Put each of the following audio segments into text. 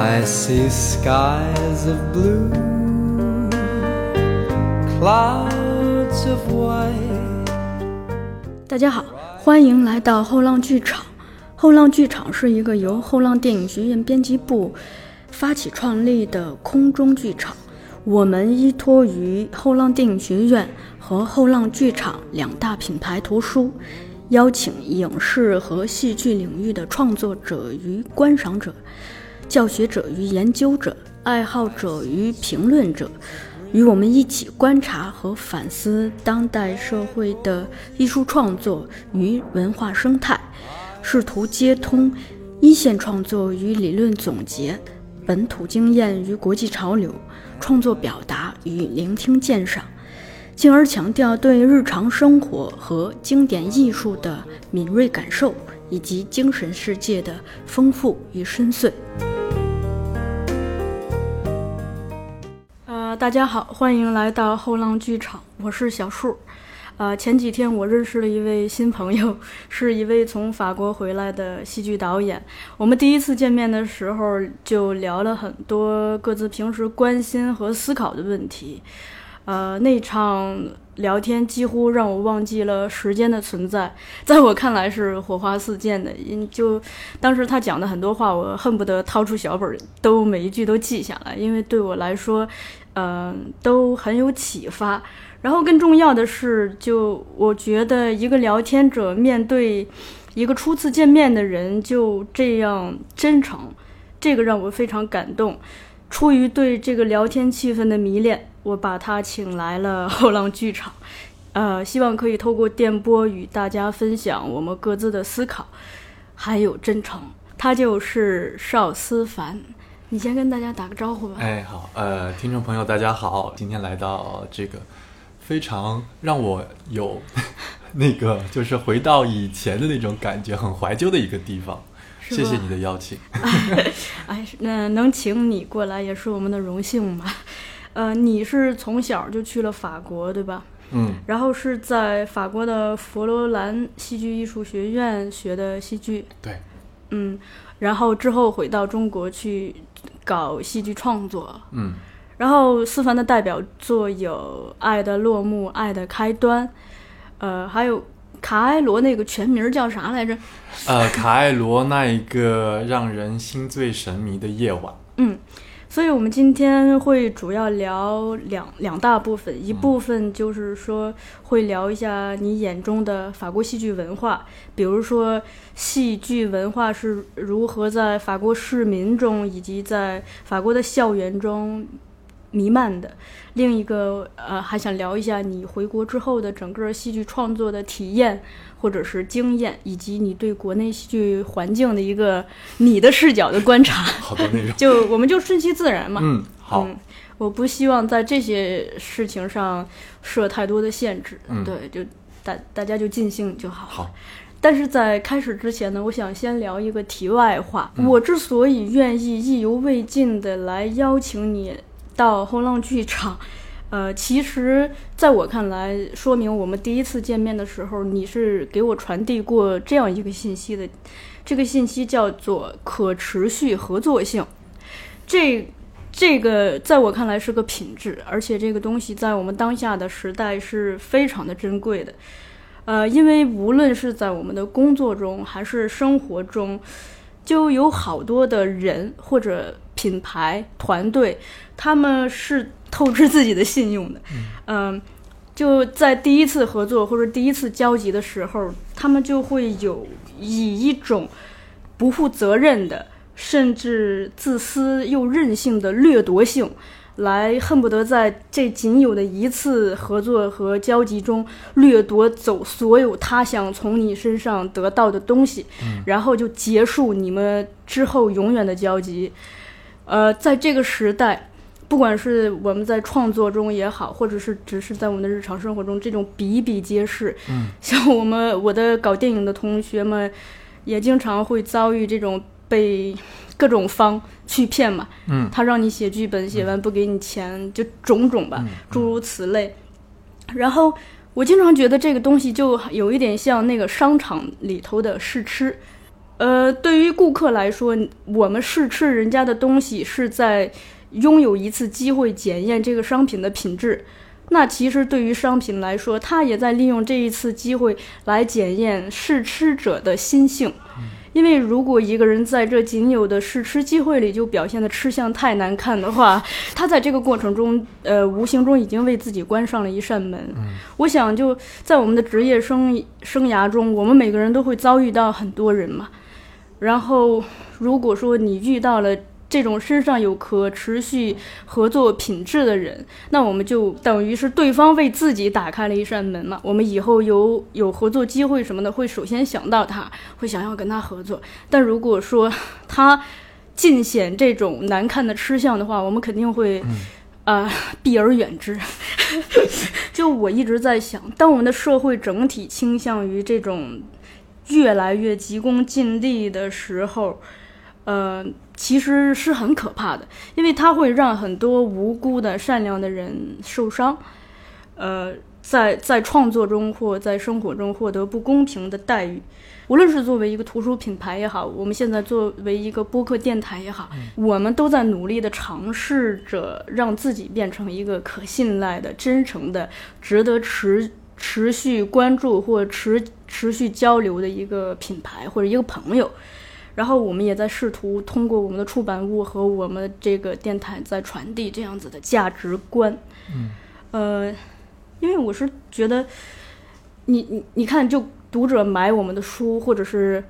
I see skies of blue, clouds of white. 大家好，欢迎来到后浪剧场。后浪剧场是一个由后浪电影学院编辑部发起创立的空中剧场。我们依托于后浪电影学院和后浪剧场两大品牌图书，邀请影视和戏剧领域的创作者与观赏者。教学者与研究者、爱好者与评论者，与我们一起观察和反思当代社会的艺术创作与文化生态，试图接通一线创作与理论总结、本土经验与国际潮流、创作表达与聆听鉴赏，进而强调对日常生活和经典艺术的敏锐感受，以及精神世界的丰富与深邃。大家好，欢迎来到后浪剧场，我是小树。呃，前几天我认识了一位新朋友，是一位从法国回来的戏剧导演。我们第一次见面的时候就聊了很多各自平时关心和思考的问题。呃，那场聊天几乎让我忘记了时间的存在，在我看来是火花四溅的。因就当时他讲的很多话，我恨不得掏出小本儿，都每一句都记下来，因为对我来说。嗯，都很有启发。然后更重要的是，就我觉得一个聊天者面对一个初次见面的人就这样真诚，这个让我非常感动。出于对这个聊天气氛的迷恋，我把他请来了后浪剧场，呃，希望可以透过电波与大家分享我们各自的思考，还有真诚。他就是邵思凡。你先跟大家打个招呼吧。哎，好，呃，听众朋友，大家好，今天来到这个非常让我有 那个就是回到以前的那种感觉，很怀旧的一个地方。谢谢你的邀请。哎，那能请你过来也是我们的荣幸嘛。呃，你是从小就去了法国，对吧？嗯。然后是在法国的佛罗兰戏剧艺术学院学的戏剧。对。嗯，然后之后回到中国去。搞戏剧创作，嗯，然后思凡的代表作有《爱的落幕》《爱的开端》，呃，还有卡埃罗那个全名叫啥来着？呃，卡埃罗那一个让人心醉神迷的夜晚，嗯。所以，我们今天会主要聊两两大部分，一部分就是说会聊一下你眼中的法国戏剧文化，比如说戏剧文化是如何在法国市民中以及在法国的校园中弥漫的。另一个，呃，还想聊一下你回国之后的整个戏剧创作的体验。或者是经验，以及你对国内戏剧环境的一个你的视角的观察，好的内容，就我们就顺其自然嘛。嗯，好。我不希望在这些事情上设太多的限制。嗯，对，就大大家就尽兴就好。好。但是在开始之前呢，我想先聊一个题外话。我之所以愿意意犹未尽的来邀请你到后浪剧场。呃，其实，在我看来，说明我们第一次见面的时候，你是给我传递过这样一个信息的，这个信息叫做可持续合作性。这，这个在我看来是个品质，而且这个东西在我们当下的时代是非常的珍贵的。呃，因为无论是在我们的工作中还是生活中，就有好多的人或者品牌团队，他们是。透支自己的信用的，嗯，就在第一次合作或者第一次交集的时候，他们就会有以一种不负责任的，甚至自私又任性的掠夺性，来恨不得在这仅有的一次合作和交集中掠夺走所有他想从你身上得到的东西，然后就结束你们之后永远的交集。呃，在这个时代。不管是我们在创作中也好，或者是只是在我们的日常生活中，这种比比皆是。嗯，像我们我的搞电影的同学们，也经常会遭遇这种被各种方去骗嘛。嗯，他让你写剧本，写完不给你钱，就种种吧，诸如此类。然后我经常觉得这个东西就有一点像那个商场里头的试吃。呃，对于顾客来说，我们试吃人家的东西是在拥有一次机会检验这个商品的品质。那其实对于商品来说，他也在利用这一次机会来检验试吃者的心性。因为如果一个人在这仅有的试吃机会里就表现的吃相太难看的话，他在这个过程中，呃，无形中已经为自己关上了一扇门。我想就在我们的职业生生涯中，我们每个人都会遭遇到很多人嘛。然后，如果说你遇到了，这种身上有可持续合作品质的人，那我们就等于是对方为自己打开了一扇门嘛。我们以后有有合作机会什么的，会首先想到他，会想要跟他合作。但如果说他尽显这种难看的吃相的话，我们肯定会啊避而远之。就我一直在想，当我们的社会整体倾向于这种越来越急功近利的时候，呃。其实是很可怕的，因为它会让很多无辜的善良的人受伤，呃，在在创作中或在生活中获得不公平的待遇。无论是作为一个图书品牌也好，我们现在作为一个播客电台也好，我们都在努力的尝试着让自己变成一个可信赖的、真诚的、值得持持续关注或持持续交流的一个品牌或者一个朋友。然后我们也在试图通过我们的出版物和我们这个电台在传递这样子的价值观。嗯，呃，因为我是觉得，你你你看，就读者买我们的书，或者是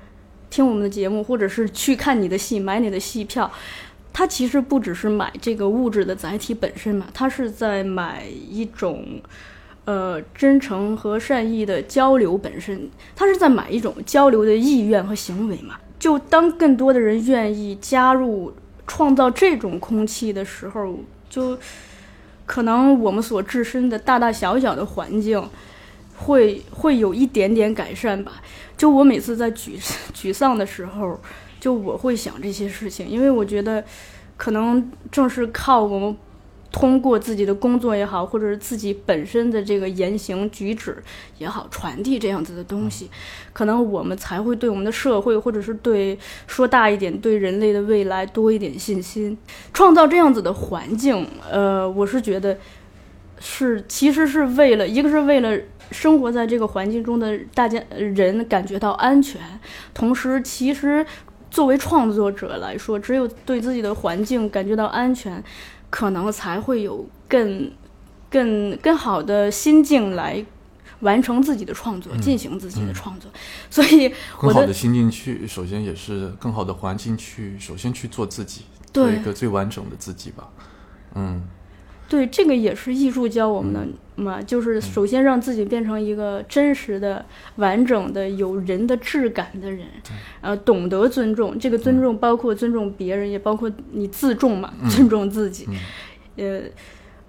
听我们的节目，或者是去看你的戏，买你的戏票，他其实不只是买这个物质的载体本身嘛，他是在买一种呃真诚和善意的交流本身，他是在买一种交流的意愿和行为嘛。就当更多的人愿意加入创造这种空气的时候，就可能我们所置身的大大小小的环境会会有一点点改善吧。就我每次在沮 沮丧的时候，就我会想这些事情，因为我觉得可能正是靠我们。通过自己的工作也好，或者是自己本身的这个言行举止也好，传递这样子的东西，可能我们才会对我们的社会，或者是对说大一点，对人类的未来多一点信心，创造这样子的环境。呃，我是觉得是，其实是为了一个是为了生活在这个环境中的大家人感觉到安全，同时，其实作为创作者来说，只有对自己的环境感觉到安全。可能才会有更、更、更好的心境来完成自己的创作，进行自己的创作。所以，更好的心境去，首先也是更好的环境去，首先去做自己，做一个最完整的自己吧。嗯。对，这个也是艺术教我们的嘛，就是首先让自己变成一个真实的、完整的、有人的质感的人，呃，懂得尊重。这个尊重包括尊重别人，也包括你自重嘛，尊重自己，呃。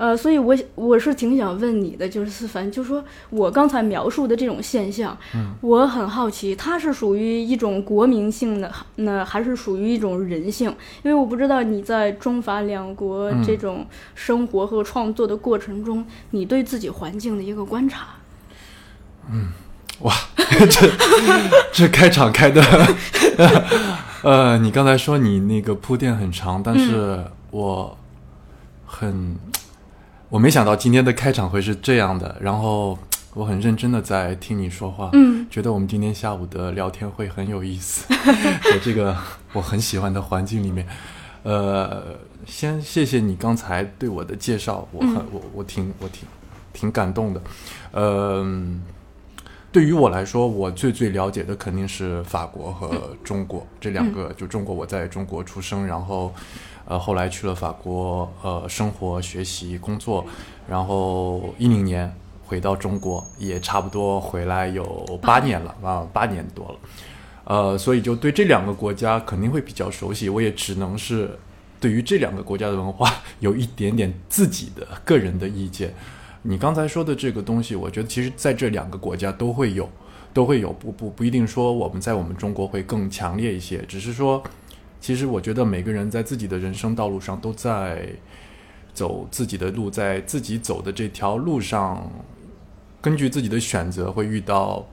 呃，所以，我我是挺想问你的，就是思凡，就说我刚才描述的这种现象，嗯，我很好奇，它是属于一种国民性的，那还是属于一种人性？因为我不知道你在中法两国这种生活和创作的过程中，你对自己环境的一个观察。嗯，哇，这这开场开的，呃，你刚才说你那个铺垫很长，但是我很。我没想到今天的开场会是这样的，然后我很认真的在听你说话，嗯，觉得我们今天下午的聊天会很有意思，在这个我很喜欢的环境里面，呃，先谢谢你刚才对我的介绍，我很我我挺我挺挺感动的，嗯，对于我来说，我最最了解的肯定是法国和中国这两个，就中国我在中国出生，然后。呃，后来去了法国，呃，生活、学习、工作，然后一零年回到中国，也差不多回来有八年了啊，八年多了，呃，所以就对这两个国家肯定会比较熟悉。我也只能是对于这两个国家的文化有一点点自己的个人的意见。你刚才说的这个东西，我觉得其实在这两个国家都会有，都会有，不不不一定说我们在我们中国会更强烈一些，只是说。其实我觉得每个人在自己的人生道路上都在走自己的路，在自己走的这条路上，根据自己的选择会遇到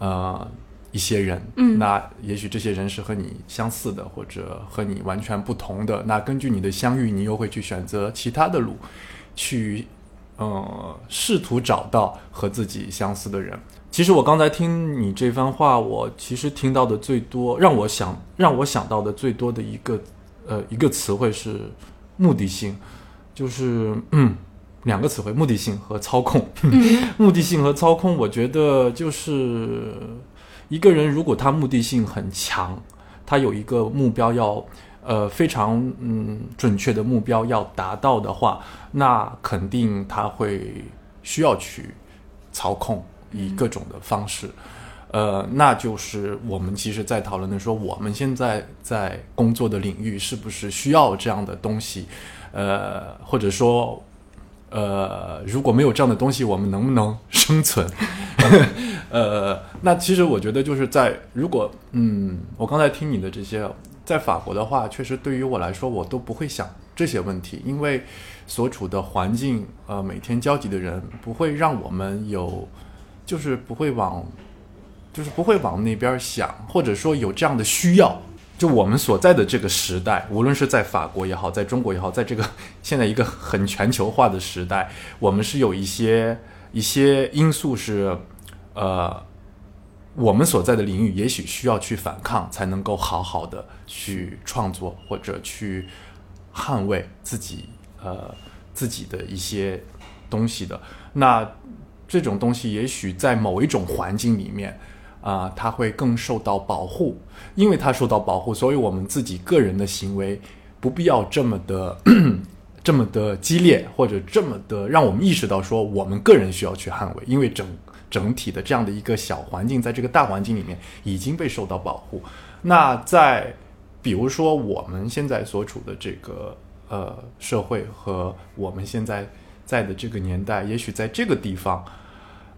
呃一些人，嗯那也许这些人是和你相似的，或者和你完全不同的。那根据你的相遇，你又会去选择其他的路，去呃试图找到和自己相似的人。其实我刚才听你这番话，我其实听到的最多，让我想让我想到的最多的一个呃一个词汇是目的性，就是嗯两个词汇，目的性和操控。目的性和操控，我觉得就是一个人如果他目的性很强，他有一个目标要呃非常嗯准确的目标要达到的话，那肯定他会需要去操控，以各种的方式。呃，那就是我们其实，在讨论的说，我们现在在工作的领域是不是需要这样的东西？呃，或者说，呃，如果没有这样的东西，我们能不能生存？呃，那其实我觉得就是在如果嗯，我刚才听你的这些，在法国的话，确实对于我来说，我都不会想这些问题，因为所处的环境，呃，每天交集的人，不会让我们有，就是不会往，就是不会往那边想，或者说有这样的需要。就我们所在的这个时代，无论是在法国也好，在中国也好，在这个 现在一个很全球化的时代，我们是有一些一些因素是，呃，我们所在的领域也许需要去反抗，才能够好好的去创作或者去捍卫自己呃自己的一些东西的。那这种东西也许在某一种环境里面。啊、它会更受到保护，因为它受到保护，所以我们自己个人的行为不必要这么的 这么的激烈，或者这么的让我们意识到说我们个人需要去捍卫，因为整整体的这样的一个小环境，在这个大环境里面已经被受到保护。那在比如说我们现在所处的这个呃社会和我们现在在的这个年代，也许在这个地方。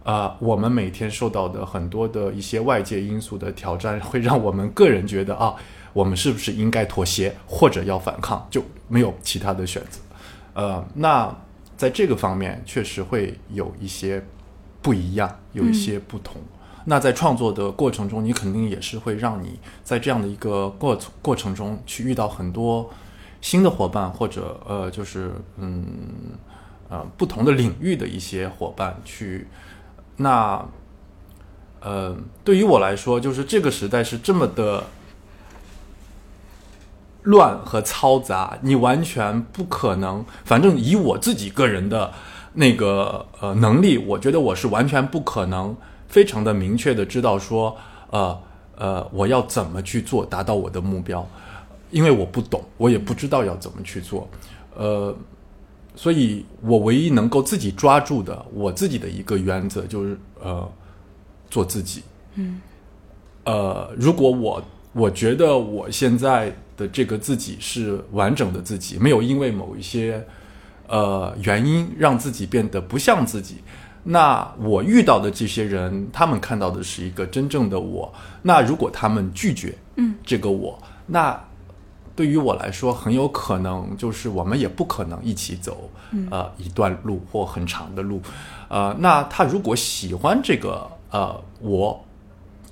啊、我们每天受到的很多的一些外界因素的挑战，会让我们个人觉得啊，我们是不是应该妥协或者要反抗，就没有其他的选择。呃，那在这个方面确实会有一些不一样，有一些不同。那在创作的过程中，你肯定也是会让你在这样的一个过过程中去遇到很多新的伙伴，或者呃，就是嗯呃不同的领域的一些伙伴去。那，呃，对于我来说，就是这个时代是这么的乱和嘈杂，你完全不可能。反正以我自己个人的那个呃能力，我觉得我是完全不可能非常的明确的知道说，呃呃，我要怎么去做，达到我的目标，因为我不懂，我也不知道要怎么去做，呃。所以我唯一能够自己抓住的，我自己的一个原则就是，呃，做自己。嗯，呃，如果我我觉得我现在的这个自己是完整的自己，没有因为某一些呃原因让自己变得不像自己，那我遇到的这些人，他们看到的是一个真正的我。那如果他们拒绝，嗯，这个我，那对于我来说，很有可能就是我们也不可能一起走，呃，一段路或很长的路，呃，那他如果喜欢这个呃我，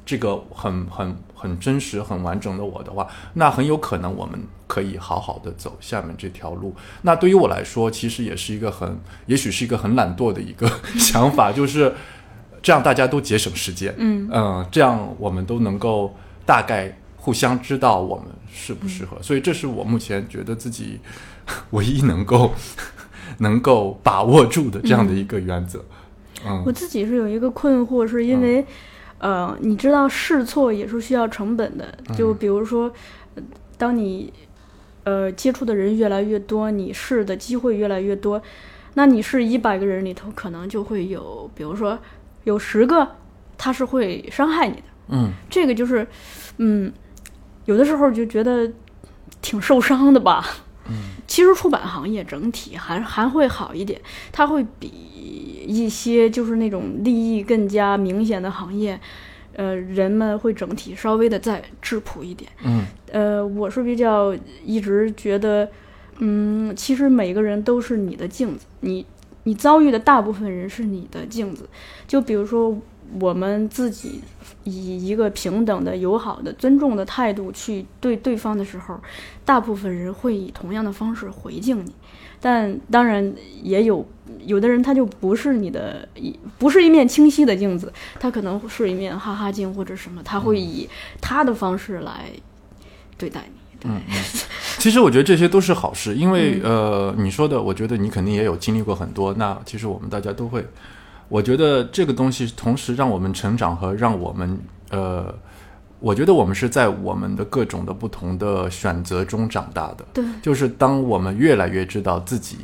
这个很很很真实、很完整的我的话，那很有可能我们可以好好的走下面这条路。那对于我来说，其实也是一个很，也许是一个很懒惰的一个 想法，就是这样大家都节省时间，嗯。嗯，这样我们都能够大概互相知道我们适不适合，所以这是我目前觉得自己 唯一能够 能够把握住的这样的一个原则。嗯。我自己是有一个困惑，是因为，呃，你知道试错也是需要成本的。就比如说，呃当你呃接触的人越来越多，你试的机会越来越多，那你试一百个人里头，可能就会有，比如说有十个他是会伤害你的。嗯。这个就是，嗯，有的时候就觉得挺受伤的吧。嗯，其实出版行业整体还还会好一点，它会比一些就是那种利益更加明显的行业，呃，人们会整体稍微的再质朴一点。嗯呃，我是比较一直觉得，嗯，其实每个人都是你的镜子，你你遭遇的大部分人是你的镜子。就比如说我们自己以一个平等的、友好的、尊重的态度去对对方的时候，大部分人会以同样的方式回敬你。但当然也有有的人他就不是你的一不是一面清晰的镜子，他可能是一面哈哈镜或者什么，他会以他的方式来对待你。对，嗯其实我觉得这些都是好事，因为、呃，你说的，我觉得你肯定也有经历过很多。那其实我们大家都会，我觉得这个东西同时让我们成长和让我们呃，我觉得我们是在我们的各种的不同的选择中长大的。对。就是当我们越来越知道自己，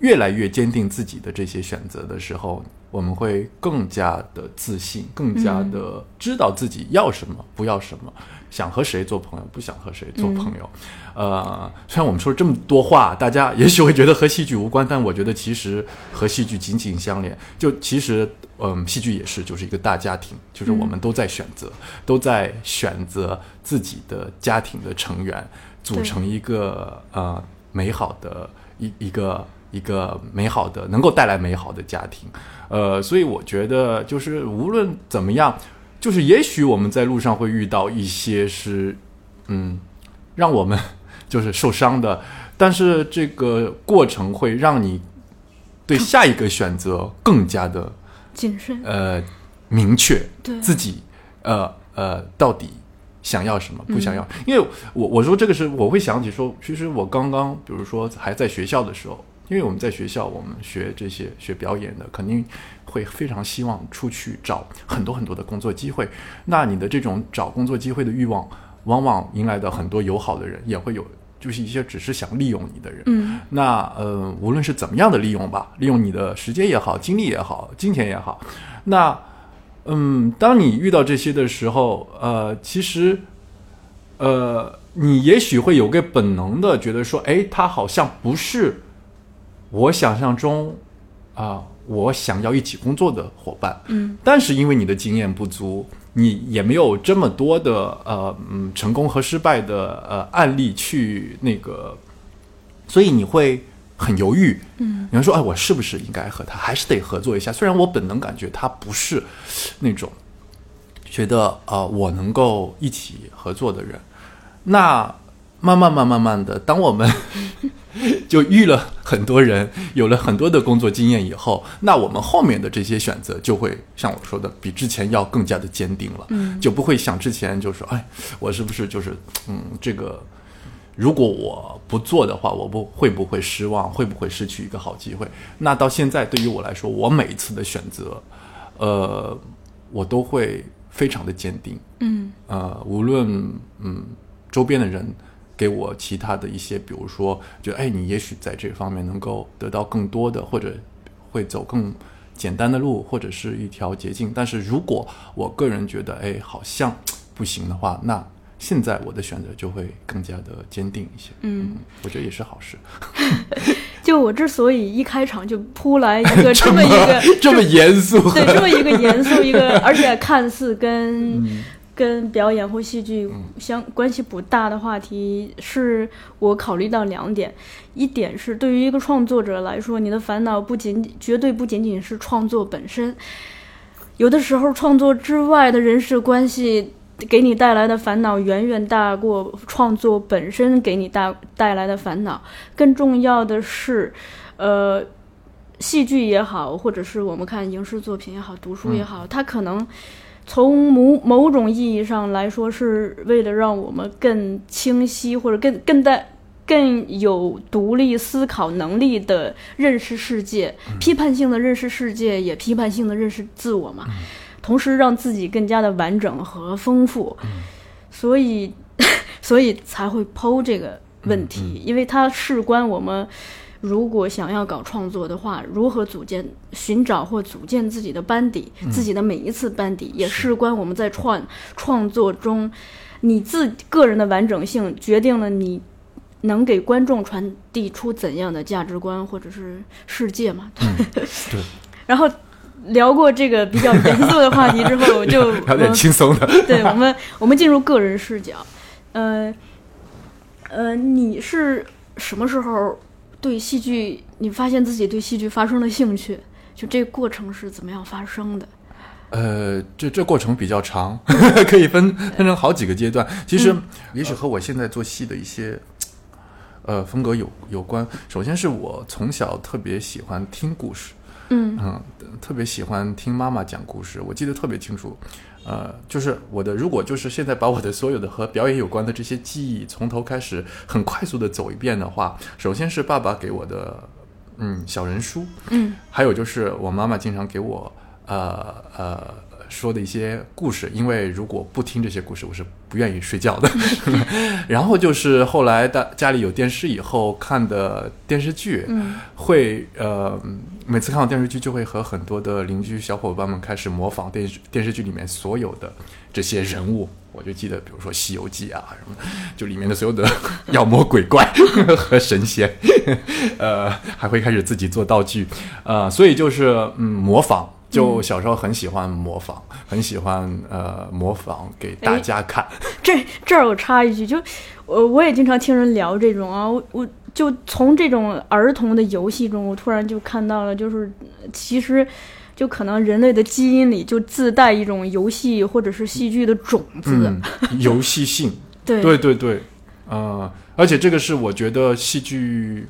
越来越坚定自己的这些选择的时候，我们会更加的自信，更加的知道自己要什么，不要什么，想和谁做朋友，不想和谁做朋友。呃，虽然我们说了这么多话，大家也许会觉得和戏剧无关，但我觉得其实和戏剧紧紧相连。就其实，嗯，戏剧也是就是一个大家庭，就是我们都在选择，都在选择自己的家庭的成员，组成一个呃美好的一一个一个美好的能够带来美好的家庭。呃，所以我觉得就是无论怎么样，就是也许我们在路上会遇到一些是嗯让我们 就是受伤的，但是这个过程会让你对下一个选择更加的谨慎，呃明确对自己呃呃到底想要什么，不想要。因为我我说这个是我会想起说，其实我刚刚比如说还在学校的时候，因为我们在学校我们学这些学表演的，肯定会非常希望出去找很多很多的工作机会。那你的这种找工作机会的欲望，往往迎来的很多友好的人，也会有就是一些只是想利用你的人。嗯那呃，无论是怎么样的利用吧，利用你的时间也好，精力也好，金钱也好，那嗯，当你遇到这些的时候，呃，其实呃，你也许会有个本能的觉得说，哎，他好像不是我想象中啊、我想要一起工作的伙伴。嗯，但是因为你的经验不足，你也没有这么多的呃嗯成功和失败的呃案例去那个，所以你会很犹豫。嗯，你会说，哎，我是不是应该和他还是得合作一下？虽然我本能感觉他不是那种觉得啊、呃我能够一起合作的人。那慢慢慢慢慢的，当我们 就遇了很多人，有了很多的工作经验以后，那我们后面的这些选择就会像我说的，比之前要更加的坚定了。嗯就不会像之前就说，哎，我是不是就是嗯这个。如果我不做的话，我不会不会失望，会不会失去一个好机会？那到现在对于我来说，我每一次的选择，呃，我都会非常的坚定。嗯呃，无论嗯周边的人给我其他的一些，比如说觉得哎，你也许在这方面能够得到更多的，或者会走更简单的路，或者是一条捷径。但是如果我个人觉得哎好像不行的话，那现在我的选择就会更加的坚定一些。嗯，我觉得也是好事。就我之所以一开场就扑来一个 这么一个这么严肃，对 这么一个严肃一个，而且看似跟、嗯跟表演或戏剧相关系不大的话题，是我考虑到两点。一点是对于一个创作者来说，你的烦恼不仅绝对不仅仅是创作本身，有的时候创作之外的人事关系。给你带来的烦恼远远大过创作本身给你带带来的烦恼。更重要的是，呃，戏剧也好，或者是我们看影视作品也好，读书也好，它可能从某某种意义上来说，是为了让我们更清晰或者更更带。更有独立思考能力的认识世界，批判性的认识世界，也批判性的认识自我嘛。同时让自己更加的完整和丰富，所以 所以才会剖这个问题，因为它事关我们如果想要搞创作的话，如何组建、寻找或组建自己的班底，自己的每一次班底，也事关我们在创创作中你自个人的完整性，决定了你能给观众传递出怎样的价值观或者是世界嘛。对，然后。聊过这个比较严肃的话题之后，我就聊点轻松的。对我们，我们进入个人视角。呃，呃，你是什么时候对戏剧？你发现自己对戏剧发生了兴趣？就这个过程是怎么样发生的？呃，这这过程比较长，可以分分成好几个阶段。其实，也许和我现在做戏的一些呃风格有有关。首先是我从小特别喜欢听故事，嗯嗯，特别喜欢听妈妈讲故事，我记得特别清楚。呃，就是我的，如果就是现在把我的所有的和表演有关的这些记忆从头开始很快速的走一遍的话，首先是爸爸给我的嗯小人书，嗯。还有就是我妈妈经常给我呃呃说的一些故事，因为如果不听这些故事，我是不愿意睡觉的。然后就是后来大家里有电视以后看的电视剧，嗯会呃每次看到电视剧就会和很多的邻居小伙伴们开始模仿电视电视剧里面所有的这些人物。我就记得，比如说《西游记》啊什么，就里面的所有的 妖魔鬼怪 和神仙，呃，还会开始自己做道具，呃，所以就是嗯模仿，就小时候很喜欢模仿，很喜欢呃模仿给大家看。这这儿我插一句，就我我也经常听人聊这种啊，我我就从这种儿童的游戏中，我突然就看到了，就是其实就可能人类的基因里就自带一种游戏或者是戏剧的种子。嗯，游戏性，对对对对，呃，而且这个是我觉得戏剧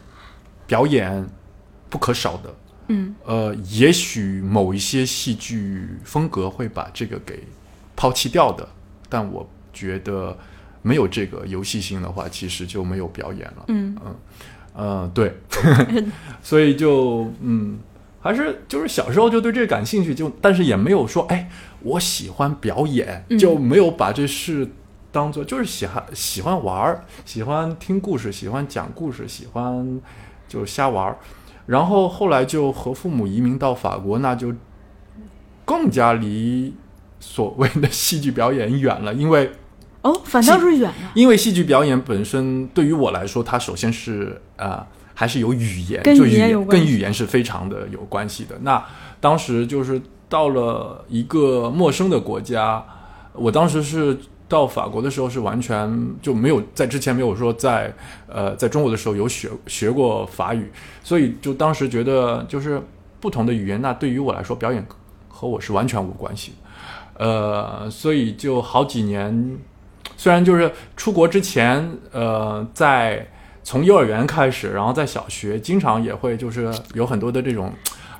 表演不可少的。嗯呃，也许某一些戏剧风格会把这个给抛弃掉的，但我觉得没有这个游戏性的话，其实就没有表演了。嗯呃，对，所以就嗯，还是就是小时候就对这个感兴趣，就但是也没有说，哎，我喜欢表演，嗯就没有把这事当做就是喜欢喜欢玩儿，喜欢听故事，喜欢讲故事，喜欢就瞎玩儿。然后后来就和父母移民到法国，那就更加离所谓的戏剧表演远了，因为哦，反倒是远了，因为戏剧表演本身对于我来说，它首先是呃还是有语言，跟就语言跟语言是非常的有关系的。那当时就是到了一个陌生的国家，我当时是到法国的时候是完全就没有在之前没有说在呃在中国的时候有学学过法语，所以就当时觉得就是不同的语言，那对于我来说表演和我是完全无关系。呃，所以就好几年，虽然就是出国之前，呃，在从幼儿园开始，然后在小学，经常也会就是有很多的这种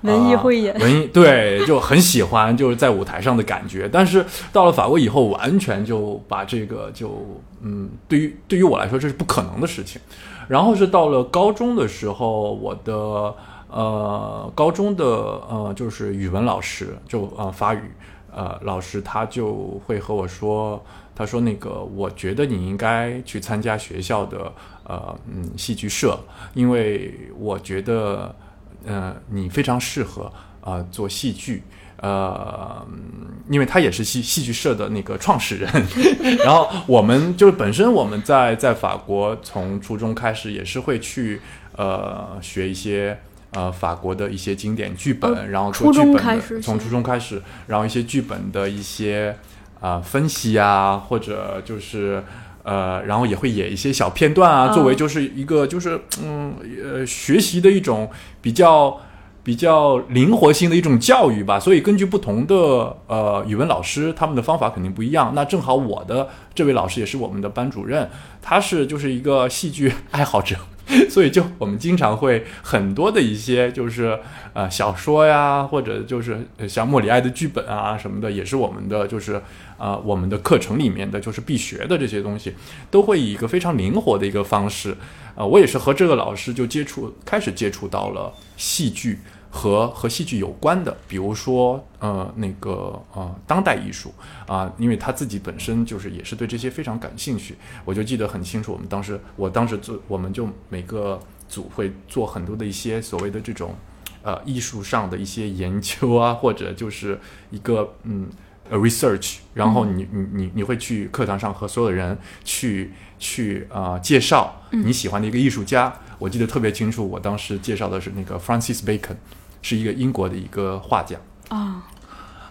文艺汇演文艺对，就很喜欢就是在舞台上的感觉。但是到了法国以后，完全就把这个就嗯，对于对于我来说这是不可能的事情。然后是到了高中的时候，我的呃高中的呃就是语文老师就呃法语呃老师他就会和我说，他说那个我觉得你应该去参加学校的呃嗯戏剧社，因为我觉得呃你非常适合呃做戏剧。呃，嗯因为他也是戏戏剧社的那个创始人，然后我们就是本身我们在在法国从初中开始也是会去呃学一些呃法国的一些经典剧本，哦然后做初中剧本的开始从初中开始，然后一些剧本的一些啊、分析啊，或者就是。呃，然后也会演一些小片段啊，哦作为就是一个就是嗯呃学习的一种比较比较灵活性的一种教育吧，所以根据不同的呃语文老师，他们的方法肯定不一样。那正好我的这位老师也是我们的班主任，他是就是一个戏剧爱好者，所以就我们经常会很多的一些就是呃小说呀，或者就是像莫里埃的剧本啊什么的，也是我们的就是啊我们的课程里面的就是必学的这些东西，都会以一个非常灵活的一个方式。啊，我也是和这个老师就接触，开始接触到了戏剧和和戏剧有关的，比如说呃那个呃当代艺术啊、因为他自己本身就是也是对这些非常感兴趣，我就记得很清楚，我们当时我当时做，我们就每个组会做很多的一些所谓的这种呃艺术上的一些研究啊，或者就是一个嗯。呃 research，然后你你你你会去课堂上和所有的人去去啊、呃介绍你喜欢的一个艺术家。我记得特别清楚，我当时介绍的是那个 Francis Bacon，是一个英国的一个画家。啊，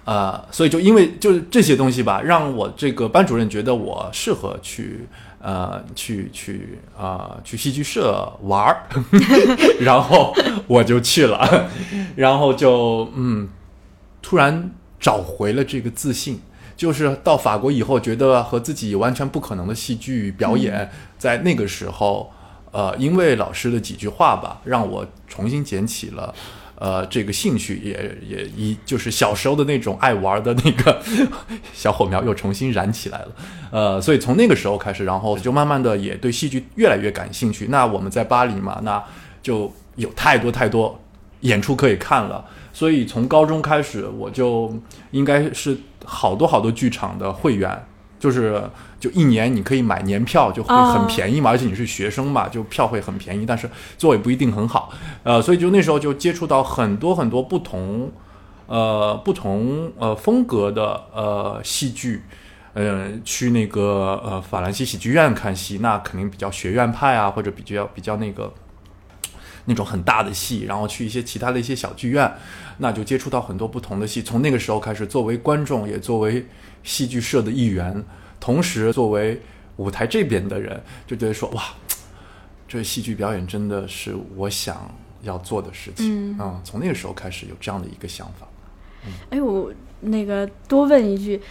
呃，所以就因为就是这些东西吧，让我这个班主任觉得我适合去呃去去啊、呃去戏剧社玩儿 然后我就去了，然后就嗯，突然找回了这个自信。就是到法国以后，觉得和自己完全不可能的戏剧表演，在那个时候，呃，因为老师的几句话吧，让我重新捡起了。呃，这个兴趣也也一就是小时候的那种爱玩的那个 小火苗又重新燃起来了，呃，所以从那个时候开始，然后就慢慢的也对戏剧越来越感兴趣。那我们在巴黎嘛，那就有太多太多演出可以看了，所以从高中开始，我就应该是好多好多剧场的会员，就是。就一年你可以买年票，就会很便宜嘛，而且你是学生嘛，就票会很便宜，但是座位不一定很好，呃，所以就那时候就接触到很多很多不同，呃，不同呃风格的呃戏剧，呃，去那个呃法兰西喜剧院看戏，那肯定比较学院派啊，或者比较比较那个那种很大的戏，然后去一些其他的一些小剧院，那就接触到很多不同的戏，从那个时候开始，作为观众也作为戏剧社的一员。同时，作为舞台这边的人，就觉得说哇，这戏剧表演真的是我想要做的事情啊！从那个时候开始有这样的一个想法。哎，我那个多问一句，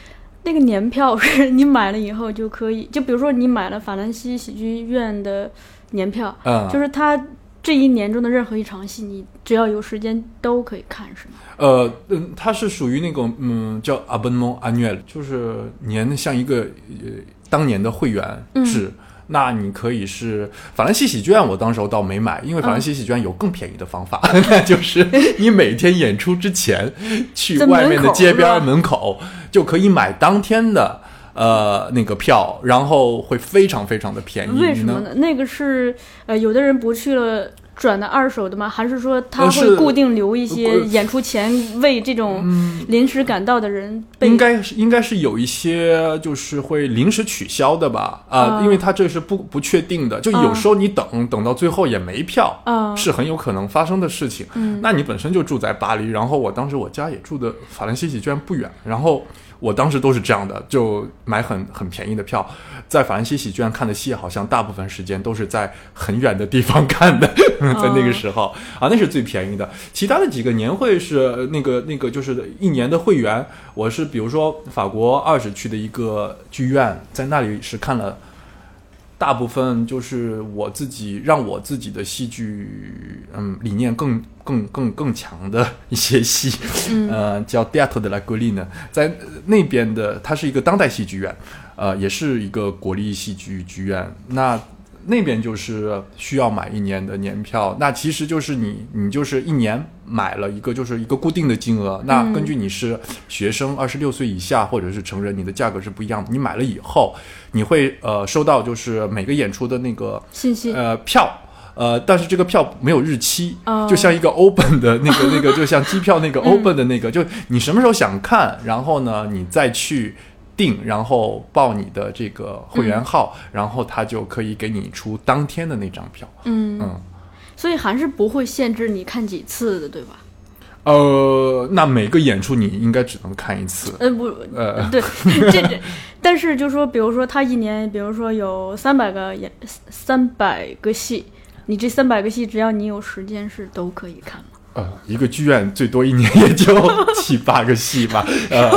那个年票是 你买了以后就可以？就比如说你买了法兰西喜剧院的年票，嗯，就是它。这一年中的任何一场戏，你只要有时间都可以看，是吗？呃，嗯，它是属于那种，嗯，叫 abonnement annuel，就是年像一个呃当年的会员制。那你可以是法兰西喜剧院，我当时候倒没买，因为法兰西喜剧院有更便宜的方法，那就是你每天演出之前去外面的街边门口就可以买当天的呃那个票，然后会非常非常的便宜。为什么呢？那个是呃，有的人不去了。转的二手的吗？还是说他会固定留一些演出前为这种临时赶到的人？应该是应该是有一些就是会临时取消的吧？啊，因为他这是不不确定的，就有时候你等等到最后也没票，是很有可能发生的事情。那你本身就住在巴黎，然后我当时我家也住的法兰西喜居然不远，然后。我当时都是这样的，就买很很便宜的票，在法兰西喜剧院看的戏，好像大部分时间都是在很远的地方看的，在那个时候啊，那是最便宜的。其他的几个年会是那个那个就是一年的会员，我是比如说法国二十区的一个剧院，在那里是看了。大部分就是我自己让我自己的戏剧，嗯，理念更更更更强的一些戏，呃，叫 Theatre de la Colline，在那边的，它是一个当代戏剧院，呃，也是一个国立戏剧剧院。那那边就是需要买一年的年票，那其实就是你你就是一年买了一个就是一个固定的金额，那根据你是学生二十六岁以下或者是成人，你的价格是不一样的。你买了以后，你会呃收到就是每个演出的那个信息呃票呃，但是这个票没有日期，就像一个 open 的那个那个，就像机票那个 open 的那个，就你什么时候想看，然后呢你再去。订，然后报你的这个会员号，然后他就可以给你出当天的那张票。嗯嗯，所以还是不会限制你看几次的，对吧？呃，那每个演出你应该只能看一次。呃不，呃对，这这，但是就说，比如说他一年，比如说有三百个演三百个戏，你这三百个戏，只要你有时间是都可以看吗？呃，一个剧院最多一年 也就七八个戏吧。呃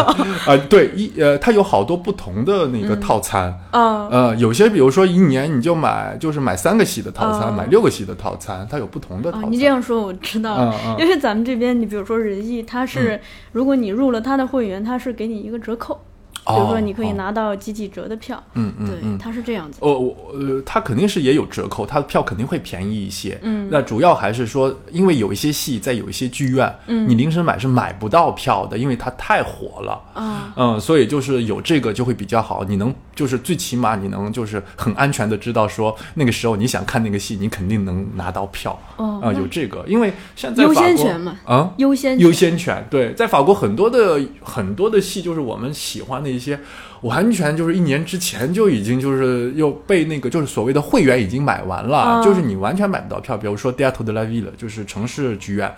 呃，对，一呃，它有好多不同的那个套餐。啊，呃，有些比如说一年你就买就是买三个戏的套餐，买六个戏的套餐，它有不同的套餐。你这样说我知道了，因为咱们这边你比如说仁义，它是如果你入了它的会员，它是给你一个折扣。比如说，你可以拿到几几折的票，嗯嗯，对，它是这样子。哦，我呃，它肯定是也有折扣，它的票肯定会便宜一些。嗯，那主要还是说，因为有一些戏在有一些剧院，嗯，你临时买是买不到票的，因为它太火了。啊，嗯，所以就是有这个就会比较好，你能就是最起码你能就是很安全的知道说那个时候你想看那个戏，你肯定能拿到票。哦，啊，有这个，因为现在优先权嘛，啊，优先优先权，对，在法国很多的很多的戏就是我们喜欢的一些。完全就是一年之前就已经就是又被那个就是所谓的会员已经买完了，就是你完全买不到票。比如说 Theatre de la Ville，就是城市剧院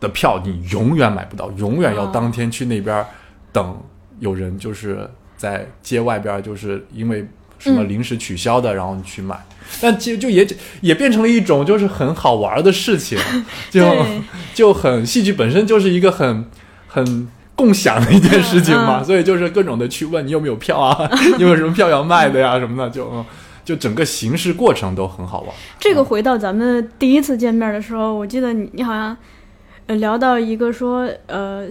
的票，你永远买不到，永远要当天去那边等有人就是在街外边，就是因为什么临时取消的，然后你去买。但其实就也也变成了一种就是很好玩的事情，就就很戏剧本身就是一个很很。共享的一件事情嘛，所以就是各种的去问你有没有票啊，你有没有什么票要卖的呀什么的，就嗯就整个形式过程都很好玩。这个回到咱们第一次见面的时候，我记得你你好像呃聊到一个说呃。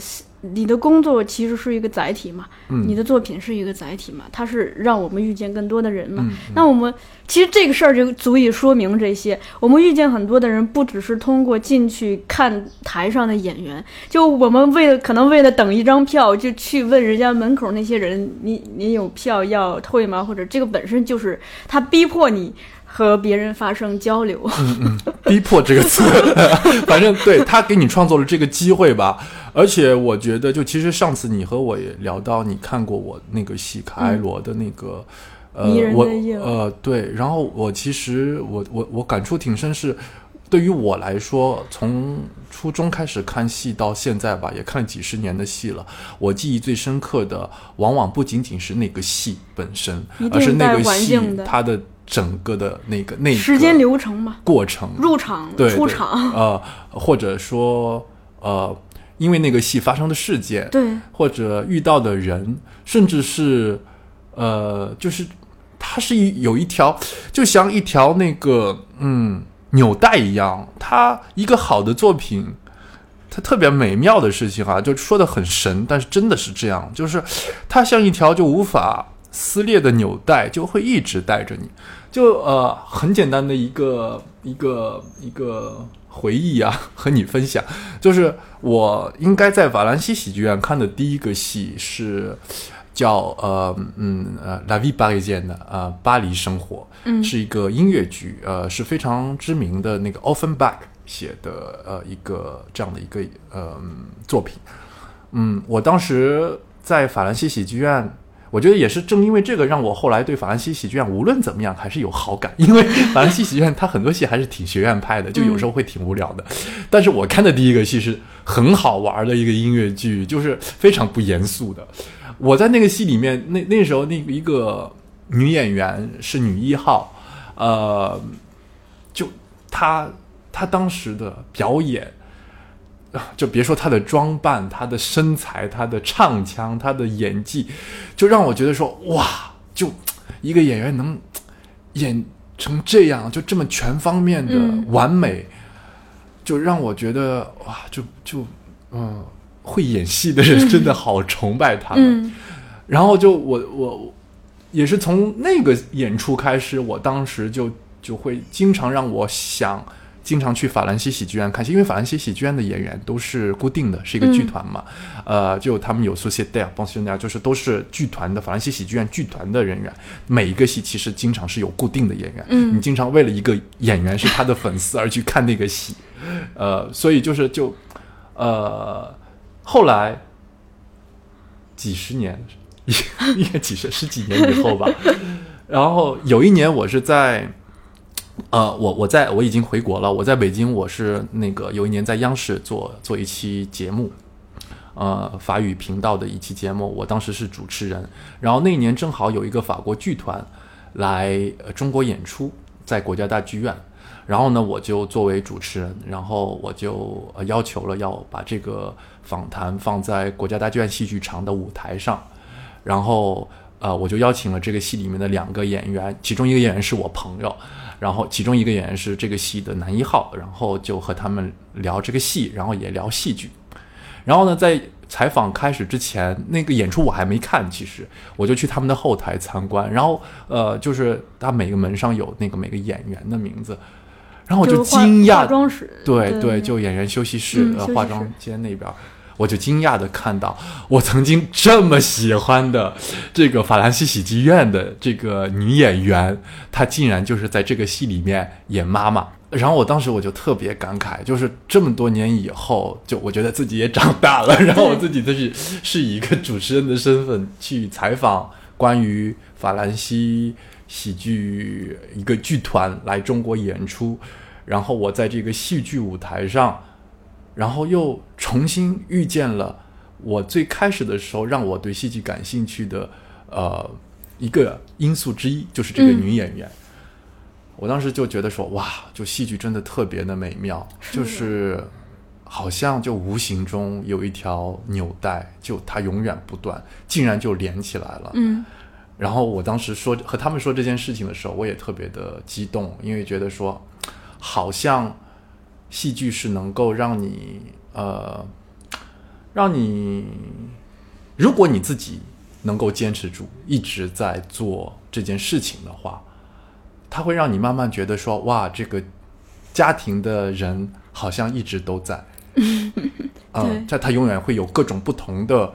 你的工作其实是一个载体嘛，嗯你的作品是一个载体嘛，它是让我们遇见更多的人嘛。嗯那我们其实这个事儿就足以说明这些。我们遇见很多的人，不只是通过进去看台上的演员，就我们为了可能为了等一张票，就去问人家门口那些人，你你有票要退吗？或者这个本身就是他逼迫你和别人发生交流。嗯嗯逼迫这个词，反正对他给你创造了这个机会吧。而且我觉得，就其实上次你和我也聊到，你看过我那个戏卡埃罗的那个。呃我呃对，然后我其实我我我感触挺深，是对于我来说，从初中开始看戏到现在吧，也看了几十年的戏了。我记忆最深刻的，往往不仅仅是那个戏本身而是那个戏它的整个的那个那个时间流程嘛，过程，入场、对对出场，呃，或者说呃，因为那个戏发生的事件，对，或者遇到的人，甚至是呃，就是它是一有一条，就像一条那个嗯纽带一样，它一个好的作品。它特别美妙的事情啊，就说的很神，但是真的是这样，就是它像一条就无法撕裂的纽带，就会一直带着你。就呃很简单的一个一个一个回忆啊，和你分享，就是我应该在法兰西喜剧院看的第一个戏是叫呃嗯呃《La Vie Parisienne》的呃巴黎生活，嗯是一个音乐剧，呃是非常知名的那个 Offenbach 写的呃一个这样的一个呃作品。嗯，我当时在法兰西喜剧院，我觉得也是正因为这个，让我后来对法兰西喜剧院无论怎么样还是有好感。因为法兰西喜剧院它很多戏还是挺学院派的，就有时候会挺无聊的。但是我看的第一个戏是很好玩的一个音乐剧，就是非常不严肃的。我在那个戏里面，那那时候那一个女演员是女一号，呃，就她她当时的表演。啊 就别说他的装扮、他的身材、他的唱腔、他的演技，就让我觉得说哇，就一个演员能演成这样，就这么全方面的嗯完美，就让我觉得哇，就就嗯，会演戏的人真的好崇拜他们。嗯然后就我我也是从那个演出开始，我当时就就会经常让我想。经常去法兰西喜剧院看戏，因为法兰西喜剧院的演员都是固定的，是一个剧团嘛，呃，就他们有 société、pensionnaire，就是都是剧团的法兰西喜剧院剧团的人员。每一个戏其实经常是有固定的演员，嗯你经常为了一个演员是他的粉丝而去看那个戏，呃，所以就是就呃，后来几十年，应该几十十几年以后吧。然后有一年，我是在，呃，我我在我已经回国了，我在北京，我是那个有一年在央视做做一期节目，呃，法语频道的一期节目，我当时是主持人。然后那一年正好有一个法国剧团来、中国演出，在国家大剧院。然后呢，我就作为主持人，然后我就要求了要把这个访谈放在国家大剧院戏剧场的舞台上。然后呃，我就邀请了这个戏里面的两个演员，其中一个演员是我朋友，然后其中一个演员是这个戏的男一号，然后就和他们聊这个戏，然后也聊戏剧。然后呢，在采访开始之前，那个演出我还没看，其实我就去他们的后台参观，然后呃，就是他每个门上有那个每个演员的名字，然后我就惊讶化，妆室，对对对，就演员休息室、化妆间那边儿，我就惊讶的看到，我曾经这么喜欢的这个法兰西喜剧院的这个女演员，她竟然就是在这个戏里面演妈妈。然后我当时我就特别感慨，就是这么多年以后，就我觉得自己也长大了，然后我自己就是 是以一个主持人的身份去采访关于法兰西喜剧一个剧团来中国演出，然后我在这个戏剧舞台上，然后又重新遇见了我最开始的时候让我对戏剧感兴趣的呃一个因素之一，就是这个嗯女演员。我当时就觉得说，哇，就戏剧真的特别的美妙，是就是好像就无形中有一条纽带，就它永远不断，竟然就连起来了。嗯然后我当时说和他们说这件事情的时候，我也特别的激动，因为觉得说，好像戏剧是能够让你呃，让你，如果你自己能够坚持住，一直在做这件事情的话，它会让你慢慢觉得说，哇，这个家庭的人好像一直都在，嗯、对。在他永远会有各种不同的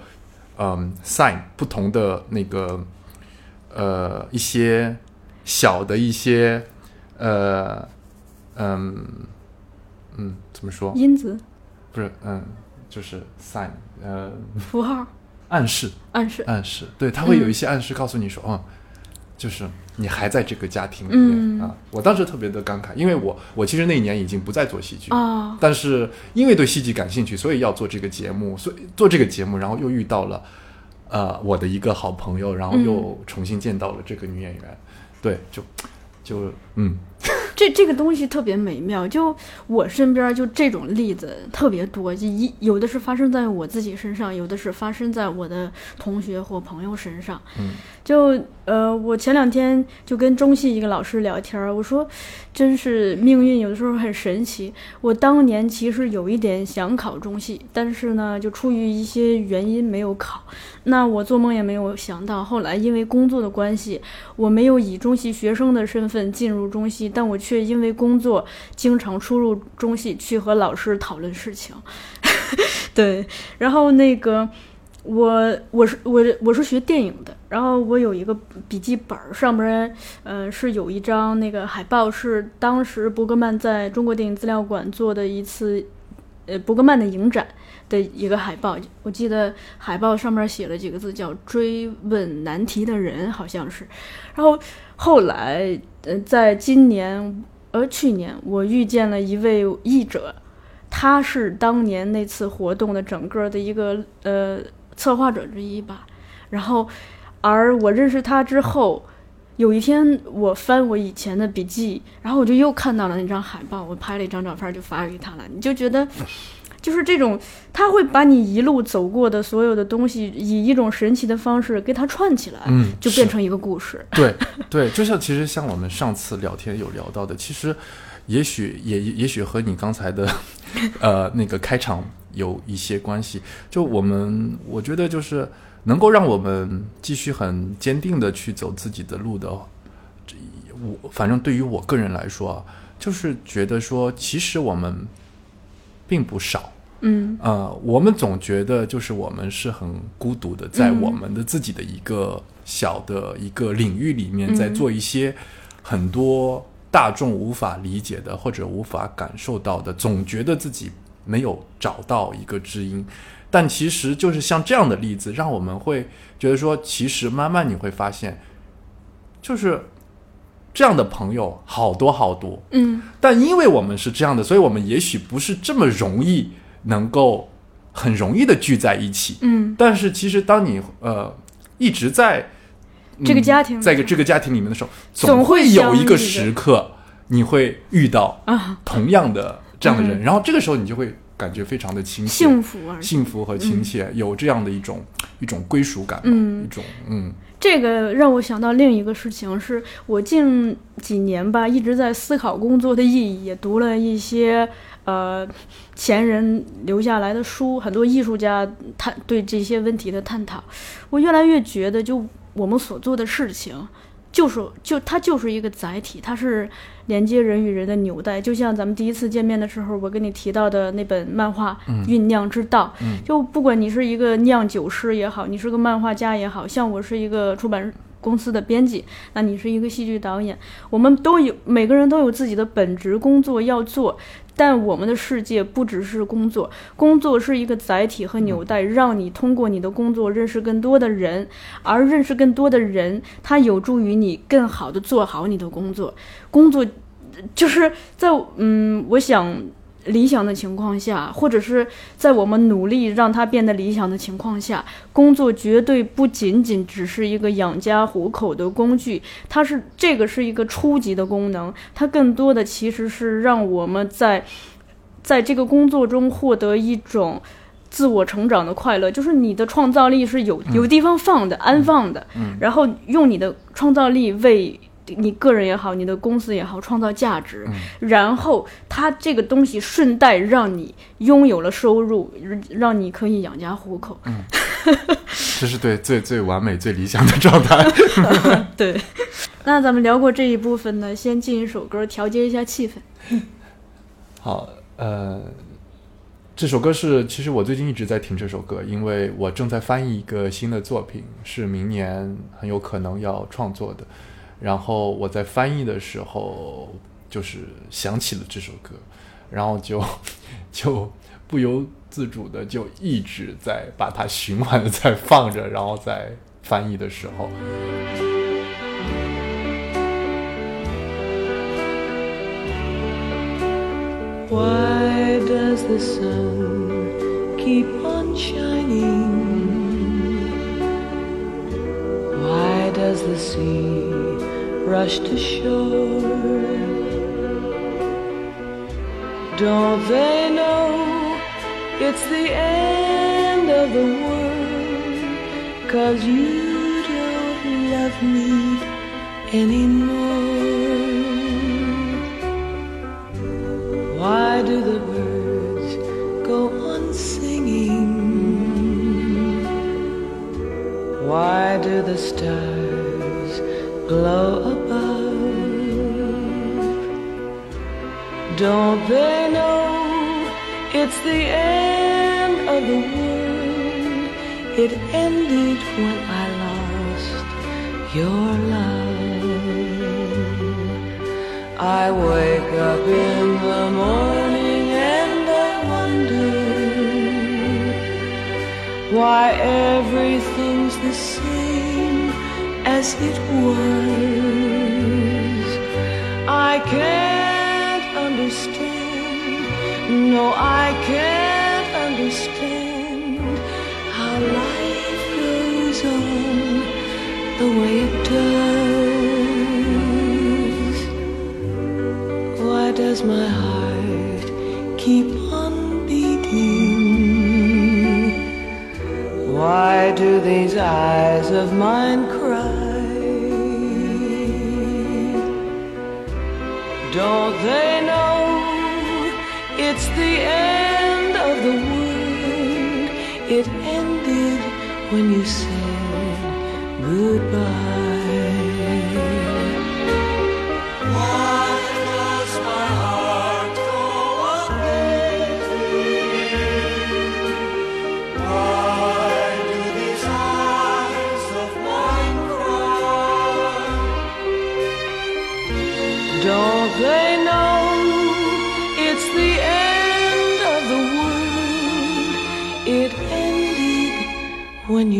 嗯 sign，不同的那个呃一些小的一些呃嗯嗯怎么说？因子、不是嗯，就是 sign 呃 符号、暗示暗示。暗示，对，他会有一些暗示告诉你说，嗯。就是你还在这个家庭里面、嗯啊！我当时特别的感慨，因为我我其实那一年已经不再做戏剧，啊，但是因为对戏剧感兴趣，所以要做这个节目，所以做这个节目，然后又遇到了呃我的一个好朋友，然后又重新见到了这个女演员，对，就就嗯这这个东西特别美妙，就我身边就这种例子特别多，就一有的是发生在我自己身上，有的是发生在我的同学或朋友身上。嗯就呃，我前两天就跟中戏一个老师聊天儿，我说，真是命运有的时候很神奇。我当年其实有一点想考中戏，但是呢，就出于一些原因没有考。那我做梦也没有想到，后来因为工作的关系，我没有以中戏学生的身份进入中戏，但我却因为工作经常出入中戏去和老师讨论事情。对，然后那个我我是我我是学电影的，然后我有一个笔记本儿，上面呃是有一张那个海报，是当时伯格曼在中国电影资料馆做的一次呃伯格曼的影展的一个海报。我记得海报上面写了几个字，叫“追问难题的人”，好像是。然后后来呃，在今年呃去年，我遇见了一位译者。他是当年那次活动的整个的一个呃策划者之一吧。然后，而我认识他之后，有一天我翻我以前的笔记，然后我就又看到了那张海报，我拍了一张照片就发给他了。你就觉得，就是这种他会把你一路走过的所有的东西，以一种神奇的方式给它串起来，嗯，就变成一个故事。对 对，就像其实像我们上次聊天有聊到的，其实也许也也许和你刚才的呃那个开场有一些关系。就我们我觉得就是能够让我们继续很坚定的去走自己的路的，这我反正对于我个人来说啊，就是觉得说其实我们并不少。嗯呃，我们总觉得就是我们是很孤独的，在嗯我们的自己的一个小的一个领域里面，嗯在做一些很多大众无法理解的或者无法感受到的，总觉得自己没有找到一个知音。但其实就是像这样的例子，让我们会觉得说，其实慢慢你会发现，就是这样的朋友好多好多。嗯但因为我们是这样的，所以我们也许不是这么容易能够很容易的聚在一起。嗯但是其实当你呃一直在、嗯这个家庭在这个家庭里面的时候，总会会有一个时刻你会遇到啊，同样的这样的人，嗯然后这个时候你就会感觉非常的亲切、幸福啊！幸福和亲切，有这样的一种一种归属感吧，嗯一种嗯这个让我想到另一个事情，是我近几年吧一直在思考工作的意义，也读了一些呃前人留下来的书，很多艺术家探对这些问题的探讨。我越来越觉得，就我们所做的事情，就是就它就是一个载体，它是连接人与人的纽带。就像咱们第一次见面的时候，我跟你提到的那本漫画《酝酿之道》，嗯就不管你是一个酿酒师也好，你是个漫画家也好，像我是一个出版公司的编辑，那你是一个戏剧导演，我们都有每个人都有自己的本职工作要做。但我们的世界不只是工作，工作是一个载体和纽带，让你通过你的工作认识更多的人，而认识更多的人，它有助于你更好的做好你的工作。工作就是在嗯，我想理想的情况下，或者是在我们努力让它变得理想的情况下，工作绝对不仅仅只是一个养家糊口的工具，它是这个是一个初级的功能，它更多的其实是让我们在在这个工作中获得一种自我成长的快乐，就是你的创造力是有有地方放的、安放的，嗯。然后用你的创造力为你个人也好，你的公司也好创造价值，然后它这个东西顺带让你拥有了收入，让你可以养家糊口。嗯 这是对最最完美、最理想的状态。对，那咱们聊过这一部分呢，先进一首歌调节一下气氛。好，呃，这首歌是其实我最近一直在听这首歌，因为我正在翻译一个新的作品，是明年很有可能要创作的。然后我在翻译的时候，就是想起了这首歌，然后就 就不由自主的就一直在把它循环的在放着，然后在翻译的时候。Why does the sun keep on shining? Why does the sea rush to shore? Don't they know it's the end of the world? Cause you don't love me anymore. Why do the birds go on singing? Why do the stars glow above? Don't they know it's the end of the world? It ended when I lost your love. I wake up in the morning and I wonder why everything's the same as it was. I can't understand, no, I can't understand how life goes on the way it does. Why does my heart keep on beating? Why do these eyes of mine Don't they know it's the end of the world? It ended when you said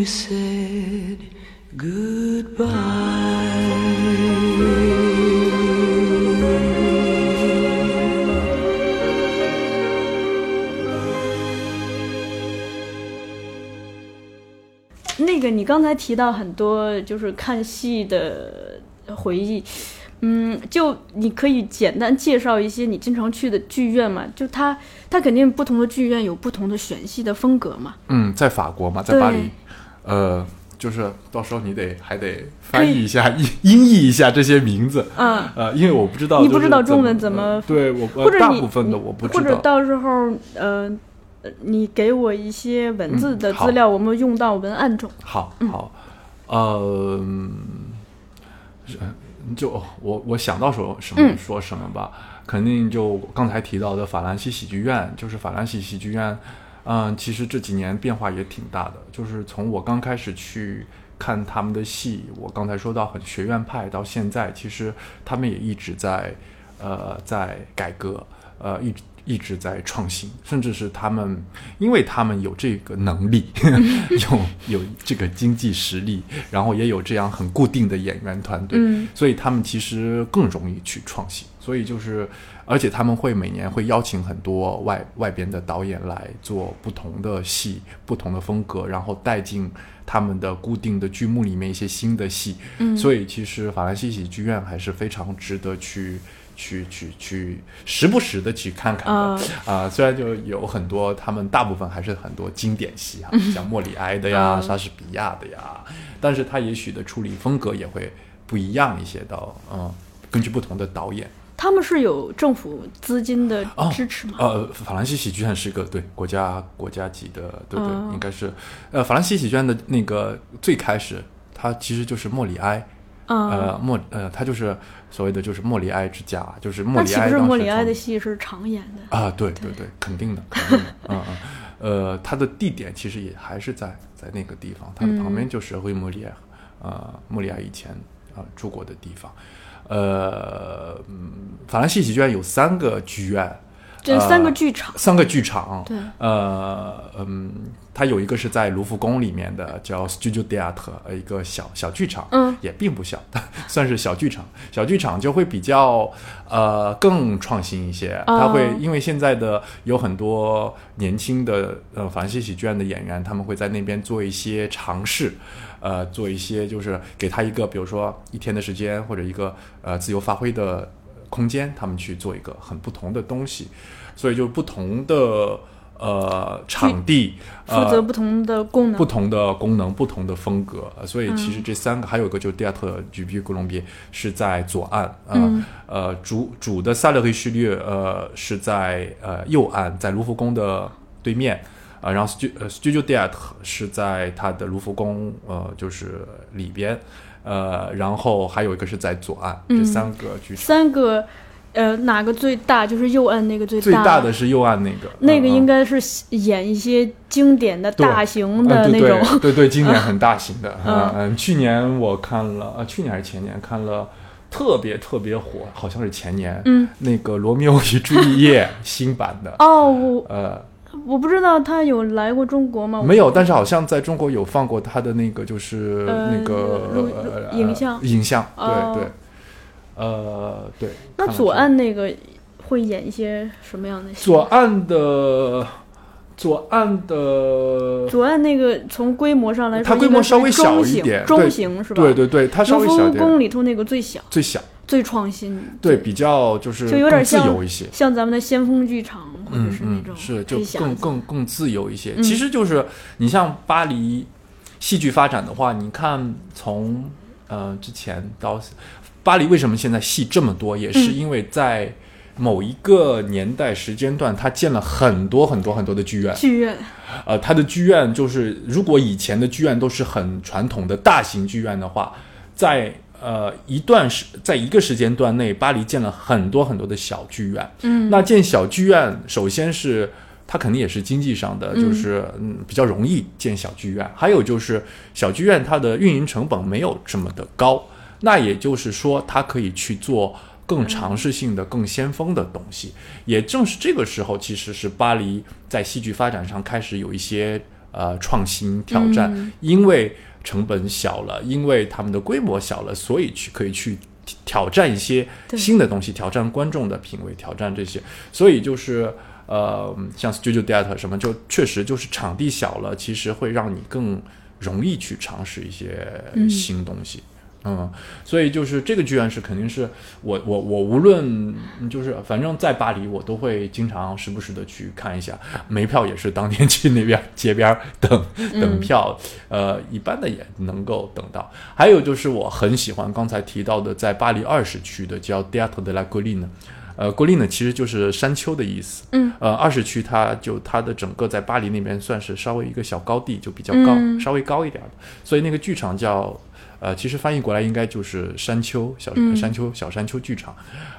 you said goodbye. 那个你刚才提到很多就是看戏的回忆，嗯，就你可以简单介绍一些你经常去的剧院嘛？就它它肯定不同的剧院有不同的选戏的风格嘛。嗯，在法国嘛，在巴黎，呃，就是到时候你得还得翻译一下、音音译一下这些名字，嗯，呃，因为我不知道你不知道中文怎么呃对我或者呃大部分的我不知道或者，到时候呃，呃你给我一些文字的资料，我们用到文案中。好好，呃，嗯是就我我想到说什么嗯说什么吧，肯定就刚才提到的法兰西喜剧院，就是法兰西喜剧院，嗯，其实这几年变化也挺大的，就是从我刚开始去看他们的戏，我刚才说到很学院派，到现在，其实他们也一直在呃在改革，呃一直一直在创新，甚至是他们，因为他们有这个能力，有有这个经济实力，然后也有这样很固定的演员团队，嗯。所以他们其实更容易去创新。所以就是，而且他们会每年会邀请很多外外边的导演来做不同的戏、不同的风格，然后带进他们的固定的剧目里面一些新的戏。嗯所以其实法兰西喜剧院还是非常值得去去去去时不时的去看看的啊、虽然就有很多，他们大部分还是很多经典戏啊，像莫里埃的呀、嗯莎士比亚的呀，但是他也许的处理风格也会不一样一些的，嗯，根据不同的导演。他们是有政府资金的哦支持吗？呃，法兰西喜剧院是一个对国家国家级的，对对，嗯。应该是，呃，法兰西喜剧院的那个最开始，它其实就是莫里埃，嗯，呃，莫呃，它就是所谓的就是莫里埃之家，就是莫里埃当时莫里埃的戏是常演的？啊，对对对，肯定的，肯定的，嗯嗯，呃，它的地点其实也还是在在那个地方，它的旁边就是灰莫里埃，呃，莫里埃以前啊、呃住过的地方，呃，嗯，法兰西喜剧院有三个剧院，这三个剧场，三个剧场，对。呃，嗯，它有一个是在卢浮宫里面的，叫 Studio Theatre，呃一个小小剧场，嗯。也并不小，算是小剧场。小剧场就会比较呃更创新一些，哦。它会因为现在的有很多年轻的呃法兰西喜剧院的演员，他们会在那边做一些尝试。呃，做一些就是给他一个，比如说一天的时间，或者一个呃自由发挥的空间，他们去做一个很不同的东西，所以就不同的呃场地，负责呃不同的功能。不同的功能、不同的风格，呃所以其实这三个、还有一个就是第二特举比哥隆比是在左岸，呃、嗯呃主主的萨勒黑序列呃是在呃右岸，在卢浮宫的对面。啊，然后 Stu 呃 Studio Theatre 是在它的卢浮宫呃就是里边，呃，然后还有一个是在左岸，这嗯三个剧场。三个，呃，哪个最大？就是右岸那个最大最大大的是右岸那个，那个应该是演一些经典的大型的那种。对对对，经典 很大型的，嗯嗯嗯，去年我看了，呃，去年还是前年看了特别特别火，好像是前年，嗯，那个《罗密欧与朱丽叶》新版的，哦，呃，我不知道他有来过中国吗？没有，但是好像在中国有放过他的那个，就是呃那个呃影像影像，哦对对，呃，对。那左岸那个会演一些什么样的戏？左岸的左岸的，左岸那个从规模上来说，它规模稍微小一点中型是吧？对对对，它稍微小一点，浮宫里头那个最小、最小，最创新，对，比较就是就有点自像由一些。像咱们的先锋剧场或者是那种，是就更更更自由一些。嗯其实就是你像巴黎戏剧发展的话，你看从呃之前到巴黎为什么现在戏这么多，也是嗯因为在某一个年代时间段，它建了很多很多很多的剧院。剧院，呃，它的剧院就是，如果以前的剧院都是很传统的大型剧院的话，在呃一段时，在一个时间段内，巴黎建了很多很多的小剧院。嗯，那建小剧院，首先是它肯定也是经济上的，嗯就是嗯比较容易建小剧院。还有就是小剧院它的运营成本没有这么的高，那也就是说它可以去做。更尝试性的、更先锋的东西，也正是这个时候，其实是巴黎在戏剧发展上开始有一些呃创新挑战，嗯因为成本小了，因为他们的规模小了，所以去可以去挑战一些新的东西，挑战观众的品味，挑战这些，所以就是呃，像 Studio Theatre 什么，就确实就是场地小了，其实会让你更容易去尝试一些嗯新东西。嗯，所以就是这个剧院是肯定是我我我无论就是反正在巴黎我都会经常时不时的去看一下，没票也是当天去那边街边等等票，呃，一般的也能够等到。还有就是我很喜欢刚才提到的在巴黎二十区的叫 Theatre de la Colline，呃，Colline 其实就是山丘的意思。嗯，呃，二十区它就它的整个在巴黎那边算是稍微一个小高地，就比较高，嗯稍微高一点的，所以那个剧场叫。呃，其实翻译过来应该就是山丘小、嗯。山丘小山丘剧场，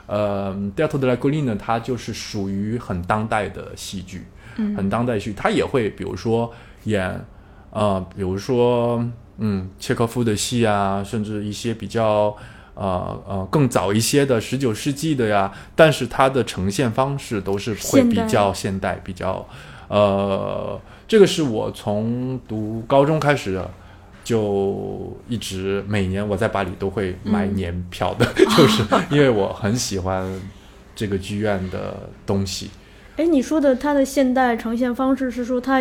呃，Theatre de la Colline 呢，它就是属于很当代的戏剧，嗯很当代戏剧，它也会比如说演，呃，比如说嗯，契诃夫的戏啊，甚至一些比较呃呃更早一些的十九世纪的呀，但是它的呈现方式都是会比较现代，比较呃，这个是我从读高中开始的。就一直每年我在巴黎都会买嗯年票的，就是因为我很喜欢这个剧院的东西。哎，你说的它的现代呈现方式是说它，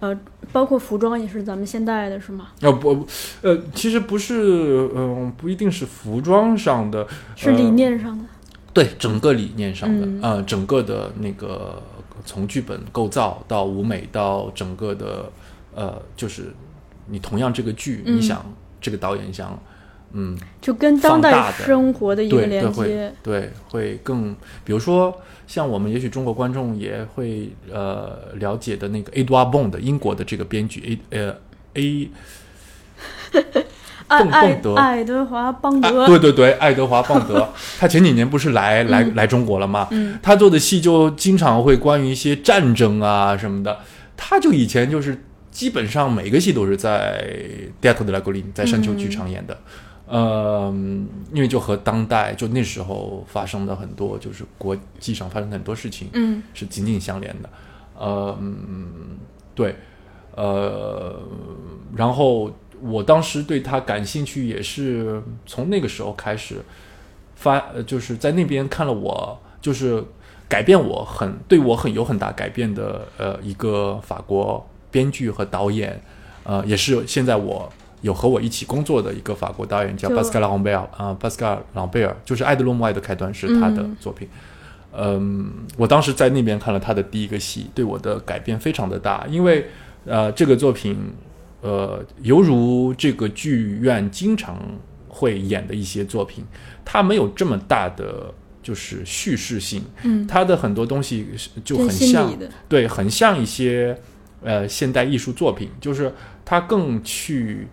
呃，包括服装也是咱们现代的是吗？呃不，呃，其实不是，嗯、不一定是服装上的，是理呃念上的。对整个理念上的，嗯呃，整个的那个从剧本构造到舞美到整个的呃，就是你同样这个剧，嗯你想这个导演想，嗯，就跟当代生活的一个对对连会接。对会更，比如说像我们也许中国观众也会呃了解的那个 Edward Bond 英国的这个编剧 A 呃 A 爱爱蹦蹦德爱德华邦德，啊，对对对，爱德华邦德，他前几年不是来来来中国了吗？嗯他做的戏就经常会关于一些战争啊什么的。他就以前就是基本上每个戏都是在 Teatro de la Colline 在山丘剧场演的，呃，因为就和当代就那时候发生的很多就是国际上发生的很多事情，嗯。是紧紧相连的。呃，嗯，对，呃，然后我当时对他感兴趣，也是从那个时候开始发，呃就是在那边看了我，就是改变我很对我很有很大改变的呃一个法国编剧和导演，呃，也是现在我。有和我一起工作的一个法国导演叫巴斯卡拉·朗贝尔啊，巴斯卡·朗贝尔就是《爱的落幕，爱的开端》是他的嗯作品。嗯，我当时在那边看了他的第一个戏，对我的改变非常的大，因为呃，这个作品呃，犹如这个剧院经常会演的一些作品，它没有这么大的就是叙事性，嗯，它的很多东西是就很像对，很像一些呃现代艺术作品，就是它更去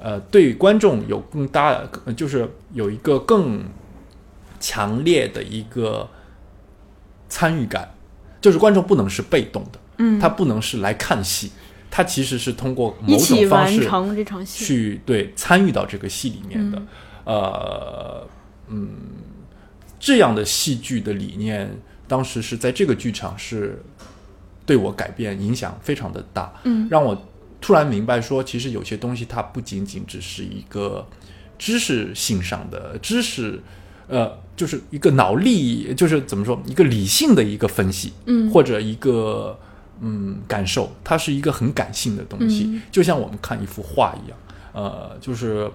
呃对观众有更大，的就是有一个更强烈的一个参与感，就是观众不能是被动的，嗯，他不能是来看戏，他其实是通过某种方式成这场戏。去对参与到这个戏里面的，嗯呃，嗯，这样的戏剧的理念，当时是在这个剧场是对我改变影响非常的大，嗯让我突然明白说，其实有些东西它不仅仅只是一个知识性上的知识，呃，就是一个脑力，就是怎么说，一个理性的一个分析，嗯或者一个嗯感受，它是一个很感性的东西，嗯就像我们看一幅画一样，呃，就是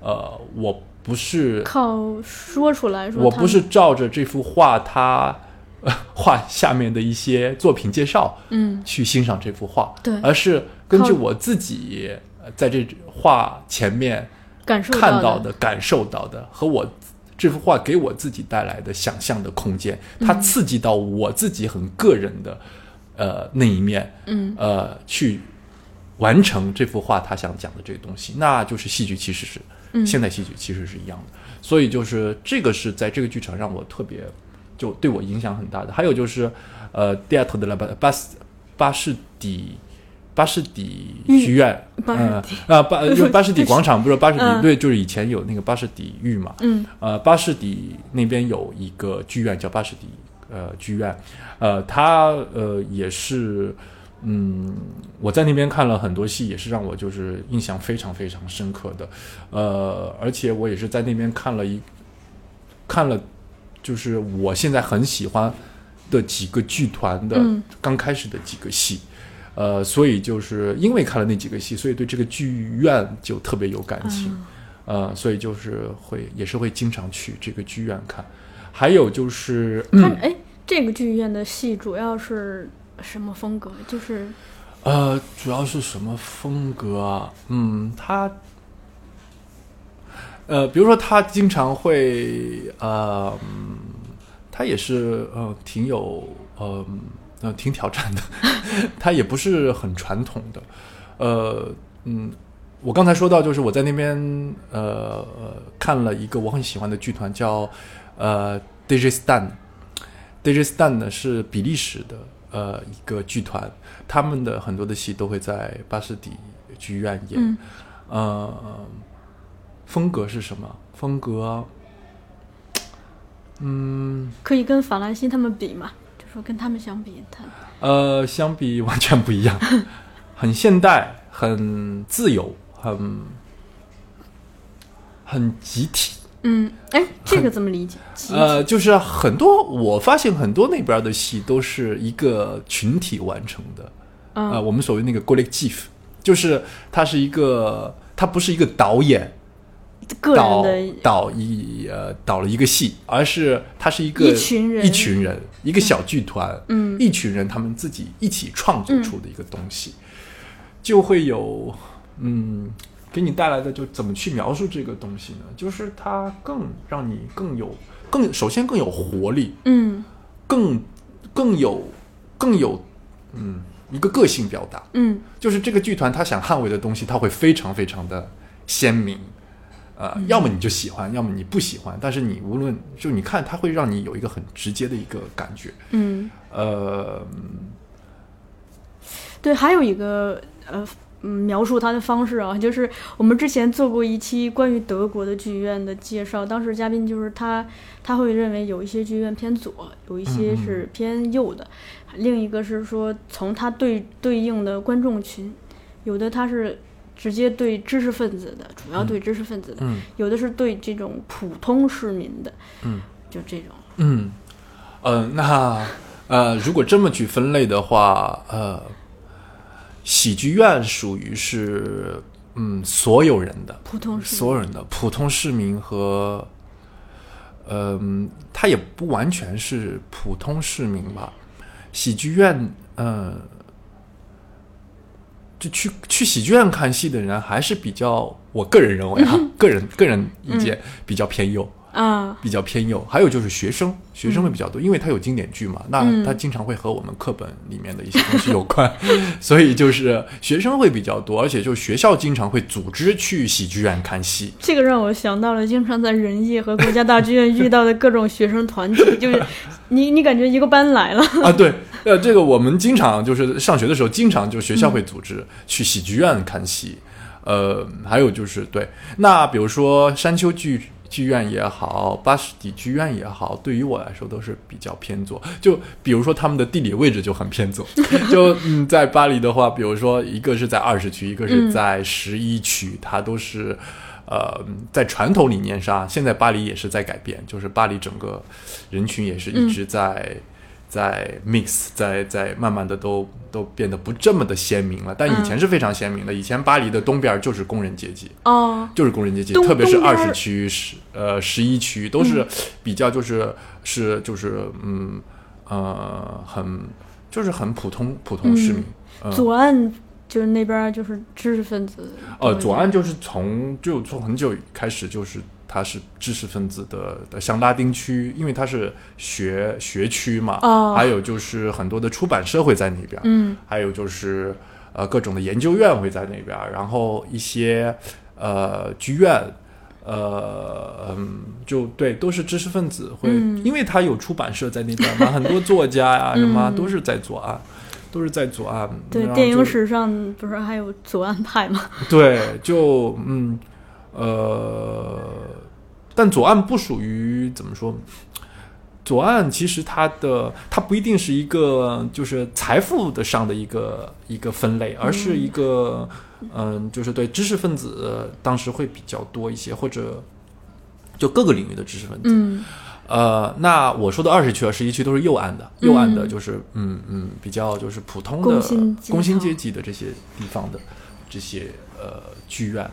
呃，我不是靠说出来说，我不是照着这幅画它。呃 画下面的一些作品介绍，嗯。去欣赏这幅画，对而是根据我自己呃在这画前面感受看到到的、感受到的，和我这幅画给我自己带来的想象的空间，它刺激到我自己很个人的呃那一面，嗯。呃，去完成这幅画他想讲的这个东西，那就是戏剧，其实是、嗯。现代戏剧其实是一样的。所以就是这个是在这个剧场让我特别就对我影响很大的。还有就是呃，第二头的拉巴巴斯巴士底。巴士底剧院，嗯啊巴就巴士底广场不是 巴士底嗯对，就是以前有那个巴士底狱嘛，嗯。呃，巴士底那边有一个剧院叫巴士底呃剧院，呃，它呃也是，嗯，我在那边看了很多戏，也是让我就是印象非常非常深刻的，呃，而且我也是在那边看了一看了，就是我现在很喜欢的几个剧团的嗯刚开始的几个戏。呃，所以就是因为看了那几个戏，所以对这个剧院就特别有感情。嗯呃，所以就是会也是会经常去这个剧院看。还有就是，看哎，这个剧院的戏主要是什么风格？就是呃，主要是什么风格啊？嗯，他，呃，比如说他经常会，呃，嗯他也是呃挺有呃呃挺挑战的，他也不是很传统的，呃嗯，我刚才说到就是我在那边呃呃看了一个我很喜欢的剧团叫呃 DJ Stan。DJ Stan 呢是比利时的呃一个剧团，他们的很多的戏都会在巴士底剧院演。嗯呃，风格是什么？风格，嗯可以跟法兰西他们比嘛？就说跟他们相比，他呃，相比完全不一样，很现代，很自由，很很集体。嗯，哎，这个怎么理解？呃，就是很多，我发现很多那边的戏都是一个群体完成的。嗯呃，我们所谓那个 collective，就是它是一个，它不是一个导演个导人的导一呃导了一个戏，而是它是一个一群人。一群人一个小剧团，嗯。一群人他们自己一起创作出的一个东西，就会有嗯给你带来的就怎么去描述这个东西呢？就是它更让你更有更首先更有活力，嗯。更更有更有嗯一个个性表达，嗯。就是这个剧团他想捍卫的东西，他会非常非常的鲜明。呃，要么你就喜欢，要么你不喜欢，但是你无论就你看，它会让你有一个很直接的一个感觉。嗯，呃，对，还有一个呃。嗯，描述它的方式啊，就是我们之前做过一期关于德国的剧院的介绍，当时嘉宾就是他，他会认为有一些剧院偏左，有一些是偏右的，另一个是说从它对对应的观众群，有的它是直接对知识分子的，主要对知识分子的，嗯。有的是对这种普通市民的，嗯，就这种，嗯，呃，那呃，如果这么去分类的话，呃，喜剧院属于是嗯所有人的普通市民。所有人的普通市民和，嗯、他也不完全是普通市民吧。喜剧院，呃，就去去喜剧院看戏的人还是比较，我个人认为哈，个人个人意见比较偏右。啊，比较偏右，还有就是学生，学生会比较多，因为他有经典剧嘛，那嗯。它经常会和我们课本里面的一些东西有关，所以就是学生会比较多，而且就学校经常会组织去喜剧院看戏。这个让我想到了经常在人艺和国家大剧院遇到的各种学生团体，就是 你你感觉一个班来了，啊，对，呃，这个我们经常就是上学的时候，经常就学校会组织去喜剧院看戏，呃，还有就是对，那比如说山丘剧剧院也好，巴士底剧院也好，对于我来说都是比较偏左。就比如说他们的地理位置就很偏左，就嗯，在巴黎的话，比如说一个是在二十区，一个是在十一区，它都是。呃，在传统理念上，现在巴黎也是在改变，就是巴黎整个人群也是一直在、在 mix，在在慢慢的都都变得不这么的鲜明了。但以前是非常鲜明的，以前巴黎的东边就是工人阶级，哦，就是工人阶级，特别是二十区、十呃十一区都是比较就是、是就是嗯呃很就是很普通普通市民。嗯。左岸就是那边儿就是知识分子，呃，左岸就是从就从很久开始就是它是知识分子的的，像拉丁区，因为它是学学区嘛，哦还有就是很多的出版社会在那边，嗯还有就是呃各种的研究院会在那边，然后一些呃剧院。呃，嗯，就对，都是知识分子会，嗯因为他有出版社在那边嘛，很多作家呀、什么嗯都是在左岸，都是在左岸。对，电影史上不是还有左岸派吗？对，就嗯呃，但左岸不属于怎么说？左岸其实它的它不一定是一个就是财富的上的一个一个分类，而是一个嗯、就是对知识分子当时会比较多一些，或者就各个领域的知识分子。嗯。呃，那我说的二十区和十一区都是右岸的，右岸的嗯。就是嗯嗯比较就是普通的工薪阶级的这些地方的这些呃剧院，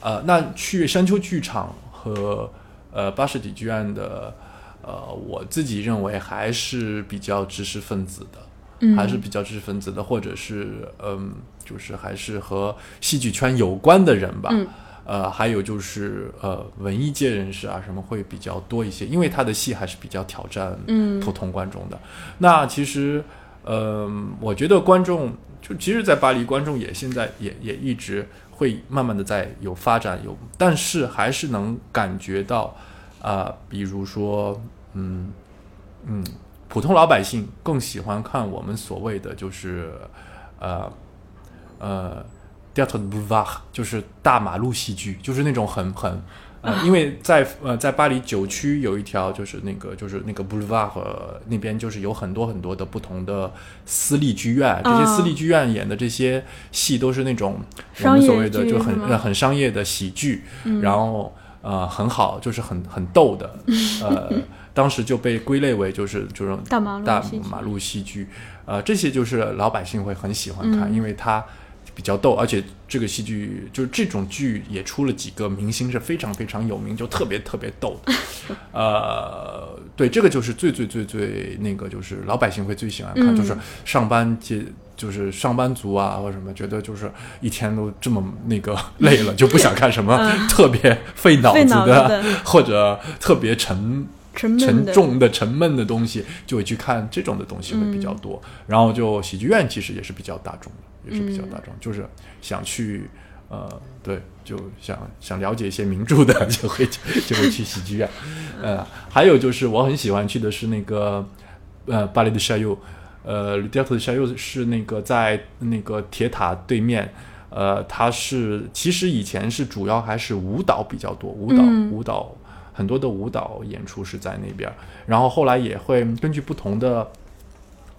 呃，那去山丘剧场和呃巴士底剧院的，呃，我自己认为还是比较知识分子的，嗯，还是比较知识分子的，或者是嗯，就是还是和戏剧圈有关的人吧。嗯呃，还有就是呃，文艺界人士啊，什么会比较多一些，因为他的戏还是比较挑战嗯普通观众的。那其实，呃，我觉得观众就其实，在巴黎，观众也现在也也一直会慢慢的在有发展，有，但是还是能感觉到，啊、比如说，嗯嗯，普通老百姓更喜欢看我们所谓的就是，呃呃。Theatre de Boulevard 就是大马路戏剧，就是那种很很呃，因为在呃在巴黎九区有一条就是那个就是那个 Boulevard 和那边就是有很多很多的不同的私立剧院，这些啊。私立剧院演的这些戏都是那种我们所谓的就很很商业的喜剧，嗯。然后呃很好，就是很很逗的，呃当时就被归类为就是就是大马路大戏剧。马路戏剧，呃这些就是老百姓会很喜欢看，嗯。因为它比较逗，而且这个戏剧就是这种剧也出了几个明星是非常非常有名，就特别特别逗。呃，对，这个就是最最最最那个，就是老百姓会最喜欢看，嗯就是上班接。就是上班族啊，或者什么，觉得就是一天都这么那个累了，就不想看什么特别费脑费子的或者特别沉沉沉重的、沉闷的东西，就会去看这种的东西会比较多。然后就喜剧院其实也是比较大众的，也是比较大众，就是想去呃，对，就想想了解一些名著的，就会 就会去喜剧院。呃，还有就是我很喜欢去的是那个呃巴黎的沙尤，呃 u d e 的沙尤是那个在那个铁塔对面。呃，它是其实以前是主要还是舞蹈比较多，舞蹈、嗯舞蹈很多的舞蹈演出是在那边儿，然后后来也会根据不同的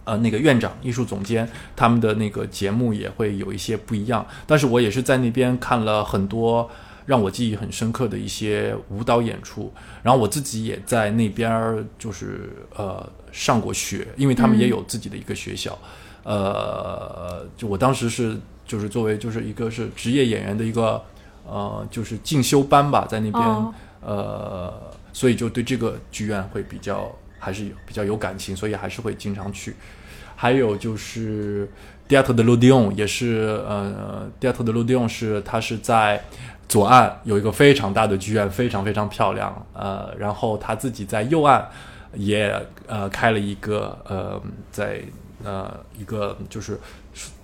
呃那个院长、艺术总监他们的那个节目也会有一些不一样，但是我也是在那边看了很多让我记忆很深刻的一些舞蹈演出，然后我自己也在那边儿就是呃上过学，因为他们也有自己的一个学校，呃，就我当时是就是作为就是一个是职业演员的一个呃就是进修班吧，在那边、哦。呃，所以就对这个剧院会比较还是比较有感情，所以还是会经常去。还有就是第二特的 L'Odeon 也是呃，第二特的 L'Odeon 是它是在左岸有一个非常大的剧院，非常非常漂亮。呃，然后他自己在右岸也呃开了一个呃在呃一个就是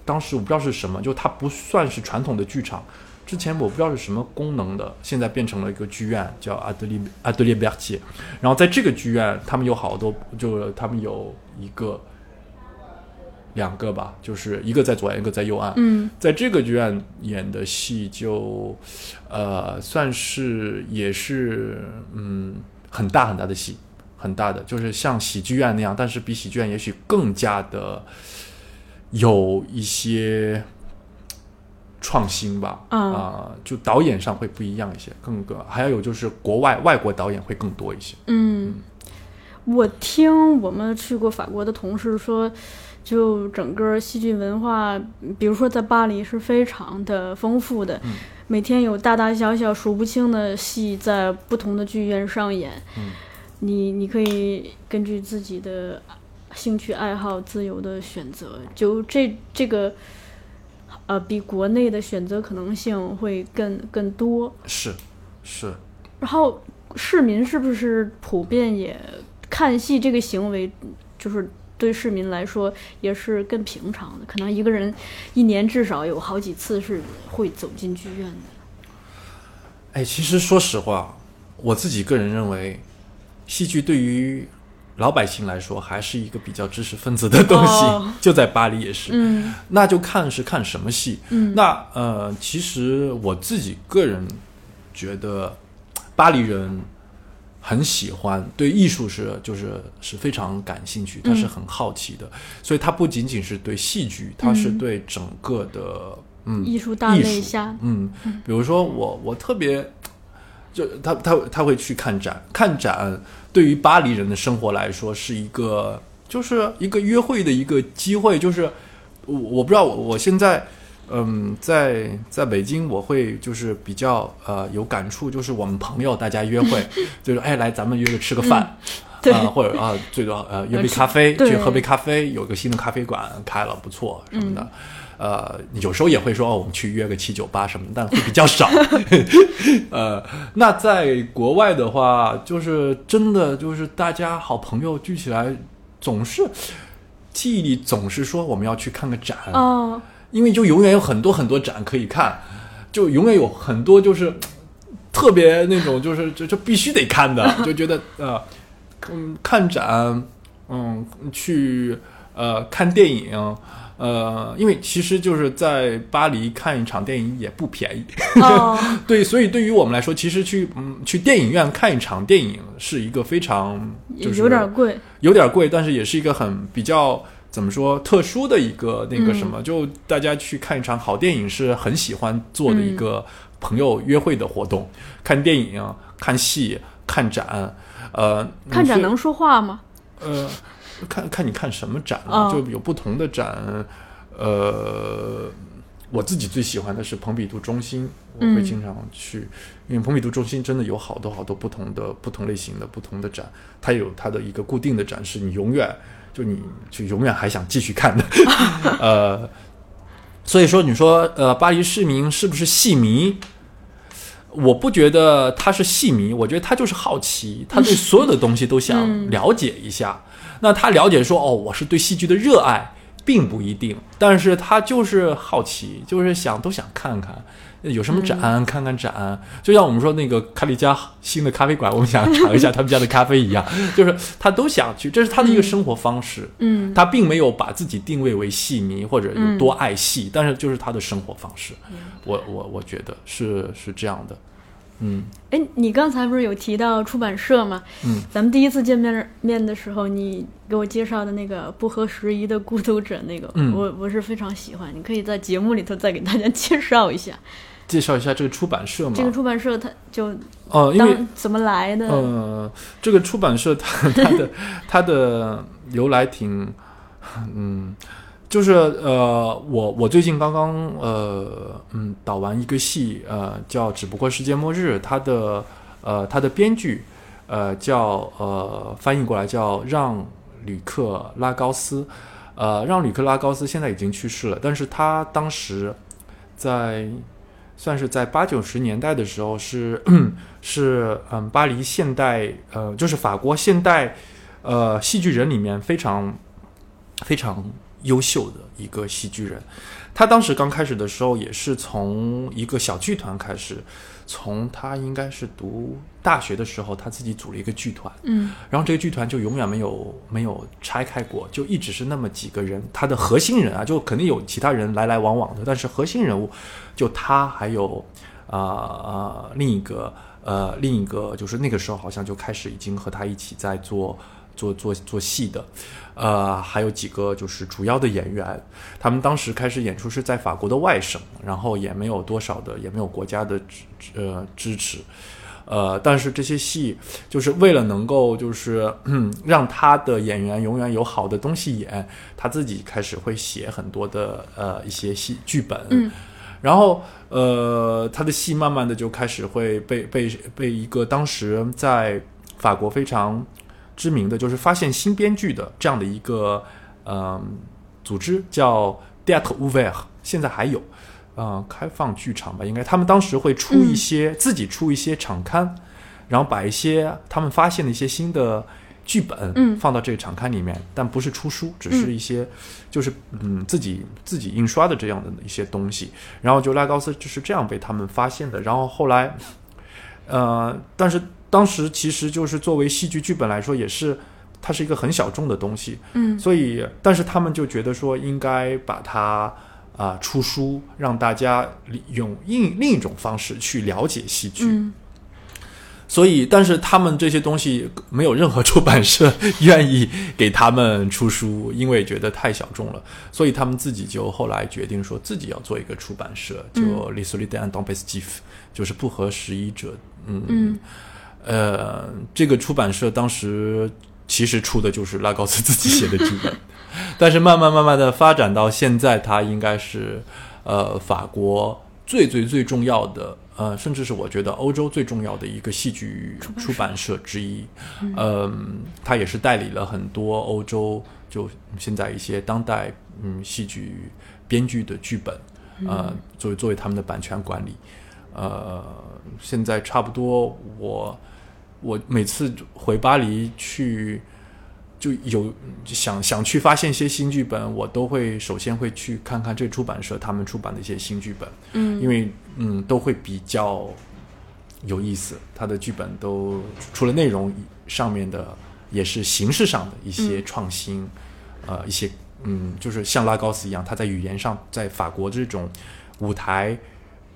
当时我不知道是什么，就它不算是传统的剧场。之前我不知道是什么功能的，现在变成了一个剧院，叫阿德利阿德里贝尔奇。然后在这个剧院，他们有好多，就他们有一个、两个吧，就是一个在左岸，一个在右岸。嗯在这个剧院演的戏就，呃，算是也是嗯很大很大的戏，很大的，就是像喜剧院那样，但是比喜剧院也许更加的有一些创新吧，啊、啊就导演上会不一样一些，更个还有就是国外外国导演会更多一些。嗯，我听我们去过法国的同事说，就整个戏剧文化，比如说在巴黎是非常的丰富的，嗯每天有大大小小数不清的戏在不同的剧院上演。嗯你你可以根据自己的兴趣爱好自由的选择，就这这个。呃，比国内的选择可能性会更更多。是，是，然后市民是不是普遍也看戏这个行为，就是对市民来说也是更平常的？可能一个人一年至少有好几次是会走进剧院的。哎，其实说实话，我自己个人认为，戏剧对于老百姓来说还是一个比较知识分子的东西，哦。就在巴黎也是。嗯。那就看是看什么戏。嗯。那呃，其实我自己个人觉得，巴黎人很喜欢对艺术是就是是非常感兴趣，他是很好奇的，所以他不仅仅是对戏剧，他是嗯。对整个的嗯艺术大类下，嗯，比如说我我特别，就他他他会去看展，看展对于巴黎人的生活来说是一个就是一个约会的一个机会，就是我我不知道我我现在。嗯，在在北京，我会就是比较呃有感触，就是我们朋友大家约会，就是哎来咱们约着吃个饭，对啊或者啊最多呃约杯咖啡，对去喝杯咖啡，有个新的咖啡馆开了不错什么的，呃有时候也会说哦我们去约个七九八什么，但会比较少。呃，那在国外的话，就是真的就是大家好朋友聚起来，总是记忆里总是说我们要去看个展，哦，因为就永远有很多很多展可以看，就永远有很多就是 特别那种就是就就必须得看的，就觉得呃，嗯，看展，嗯，去呃看电影。呃，因为其实就是在巴黎看一场电影也不便宜，哦，对，所以对于我们来说，其实去嗯去电影院看一场电影是一个非常就是有点贵。有点贵，但是也是一个很比较怎么说特殊的一个那个什么，就大家去看一场好电影是很喜欢做的一个朋友约会的活动，看电影、看戏、看展，呃，看展能说话吗？呃，看看你看什么展就有不同的展，呃，我自己最喜欢的是蓬比杜中心，我会嗯经常去，因为蓬比杜中心真的有好多好多不同的不同类型的不同的展，它有它的一个固定的展示，你永远就你就永远还想继续看的，呃，所以说你说呃巴黎市民是不是戏迷？我不觉得他是戏迷，我觉得他就是好奇，他对所有的东西都想了解一下。那他了解说，哦，我是对戏剧的热爱，并不一定，但是他就是好奇，就是想都想看看有什么展，看看展。就像我们说那个卡里加新的咖啡馆，我们想尝一下他们家的咖啡一样，就是他都想去，这是他的一个生活方式。嗯他并没有把自己定位为戏迷或者有多爱戏，但是就是他的生活方式。我我我觉得是是这样的。嗯哎，你刚才不是有提到出版社吗？嗯，咱们第一次见面面的时候，你给我介绍的那个不合时宜的孤独者，那个，嗯我我是非常喜欢。你可以在节目里头再给大家介绍一下介绍一下这个出版社嘛。这个出版社，它就哦，因为当怎么来的？呃，这个出版社它它的它的由来挺，嗯，就是呃，我我最近刚刚呃嗯导完一个戏，呃叫只不过世界末日，它的呃它的编剧呃叫呃翻译过来叫让吕克拉高斯，呃让吕克拉高斯现在已经去世了，但是他当时在算是在八九十年代的时候是 是嗯巴黎现代呃就是法国现代呃戏剧人里面非常非常优秀的一个喜剧人。他当时刚开始的时候也是从一个小剧团开始，从他应该是读大学的时候，他自己组了一个剧团，嗯然后这个剧团就永远没有没有拆开过，就一直是那么几个人。他的核心人啊，就肯定有其他人来来往往的，但是核心人物就他还有啊呃另一个呃另一个，就是那个时候好像就开始已经和他一起在做做做做戏的，呃还有几个就是主要的演员，他们当时开始演出是在法国的外省，然后也没有多少的也没有国家的支呃支持。呃，但是这些戏就是为了能够就是嗯 让他的演员永远有好的东西演，他自己开始会写很多的呃一些戏剧本，嗯。然后呃他的戏慢慢的就开始会被被被一个当时在法国非常知名的就是发现新编剧的这样的一个嗯、组织叫 d e a t e Ouvert，现在还有。呃，开放剧场吧，应该他们当时会出一些、自己出一些场刊，然后把一些他们发现的一些新的剧本，嗯放到这个场刊里面，但不是出书，只是一些、就是嗯自己自己印刷的这样的一些东西。然后就拉高斯就是这样被他们发现的。然后后来，呃，但是当时其实就是作为戏剧剧本来说，也是它是一个很小众的东西，嗯所以，但是他们就觉得说应该把它啊、出书，让大家用另另一种方式去了解戏剧。嗯所以，但是他们这些东西没有任何出版社愿意给他们出书，因为觉得太小众了。所以他们自己就后来决定说自己要做一个出版社，就 Les Solidaires d a m p e s t i f 就是不合时宜者。嗯嗯呃，这个出版社当时其实出的就是拉高斯自己写的剧本，但是慢慢慢慢的发展到现在，它应该是呃法国最最最重要的，呃，甚至是我觉得欧洲最重要的一个戏剧出版社之一。嗯，它也是代理了很多欧洲就现在一些当代嗯戏剧编剧的剧本，呃，作为作为他们的版权管理。呃，现在差不多我我每次回巴黎去，就有想想去发现一些新剧本，我都会首先会去看看这出版社他们出版的一些新剧本，嗯。因为嗯都会比较有意思，他的剧本都除了内容上面的，也是形式上的一些创新，呃，一些嗯，就是像拉高斯一样，他在语言上，在法国这种舞台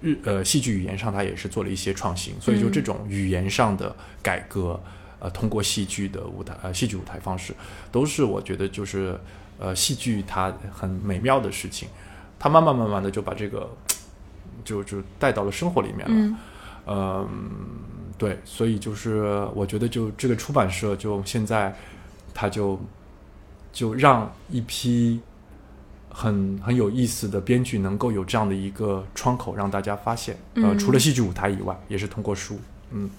日呃戏剧语言上，它也是做了一些创新，所以就这种语言上的改革，呃，通过戏剧的舞台呃戏剧舞台方式，都是我觉得就是呃戏剧它很美妙的事情，它慢慢慢慢的就把这个就就带到了生活里面了。嗯。嗯，对，所以就是我觉得就这个出版社就现在，它就就让一批很很有意思的编剧能够有这样的一个窗口让大家发现。呃，嗯除了戏剧舞台以外，也是通过书。嗯，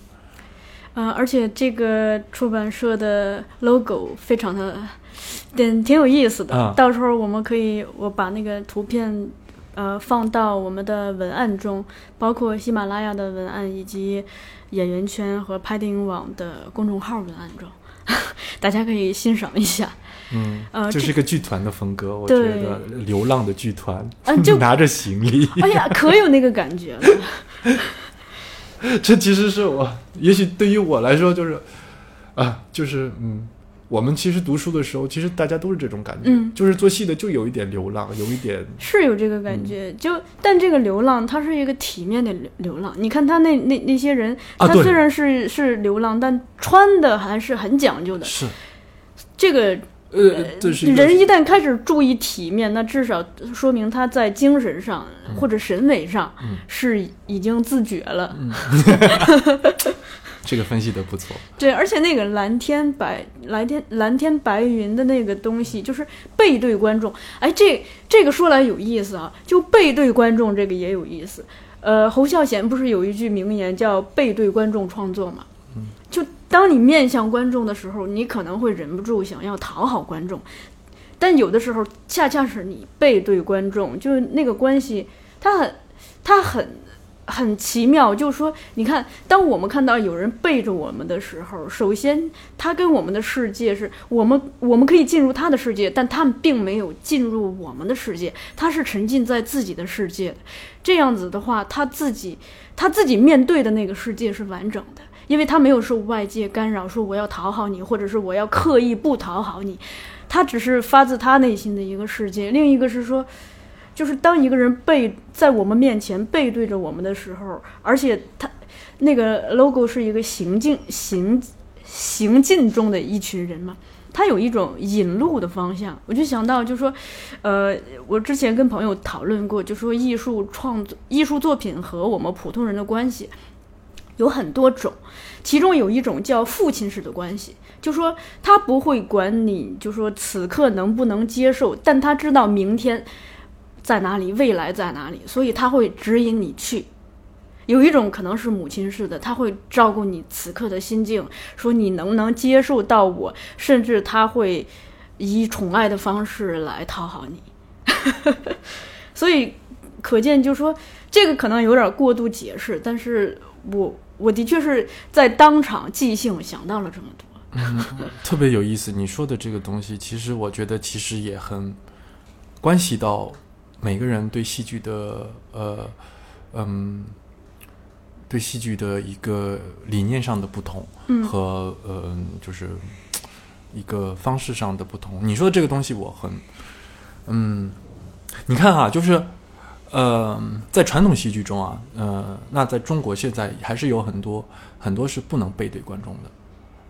呃，而且这个出版社的 logo 非常的，挺挺有意思的。啊到时候我们可以，我把那个图片，呃，放到我们的文案中，包括喜马拉雅的文案以及演员圈和拍电影网的公众号文案中，大家可以欣赏一下。嗯，呃这这是一个剧团的风格，我觉得流浪的剧团，嗯就 拿着行李，哎呀，可有那个感觉了。这其实是我，也许对于我来说就是，啊，就是嗯，我们其实读书的时候，其实大家都是这种感觉，嗯就是做戏的就有一点流浪，有一点是有这个感觉，就但这个流浪，它是一个体面的流流浪。你看他那那那些人，他虽然是是流浪，但穿的还是很讲究的。是这个呃，这是人一旦开始注意体面，那至少说明他在精神上嗯或者审美上是已经自觉了。嗯 这个分析的不错，对，而且那个蓝天白蓝天蓝天白云的那个东西，就是背对观众。哎，这这个说来有意思啊，就背对观众这个也有意思。呃，侯孝贤不是有一句名言叫“背对观众创作”嘛？就当你面向观众的时候，你可能会忍不住想要讨好观众，但有的时候恰恰是你背对观众，就是那个关系，它很，它很。很奇妙，就是说，你看，当我们看到有人背着我们的时候，首先他跟我们的世界是我们，我们可以进入他的世界，但他们并没有进入我们的世界，他是沉浸在自己的世界的。这样子的话，他自己他自己面对的那个世界是完整的，因为他没有受外界干扰，说我要讨好你，或者是我要刻意不讨好你，他只是发自他内心的一个世界。另一个是说。就是当一个人背在我们面前背对着我们的时候，而且他那个 logo 是一个行进行行进中的一群人嘛，他有一种引路的方向。我就想到，就说，呃，我之前跟朋友讨论过，就说艺术创作、艺术作品和我们普通人的关系有很多种，其中有一种叫父亲式的关系。就说他不会管你，就说此刻能不能接受，但他知道明天在哪里，未来在哪里，所以他会指引你去。有一种可能是母亲式的，他会照顾你此刻的心境，说你能不能接受到我，甚至他会以宠爱的方式来讨好你。所以可见，就说这个可能有点过度解释，但是我我的确是在当场即兴想到了这么多。特别有意思。你说的这个东西，其实我觉得其实也很关系到每个人对戏剧的呃嗯对戏剧的一个理念上的不同，嗯和呃就是一个方式上的不同。你说的这个东西，我很嗯，你看啊，就是。呃，在传统戏剧中啊，呃，那在中国现在还是有很多很多是不能背对观众的，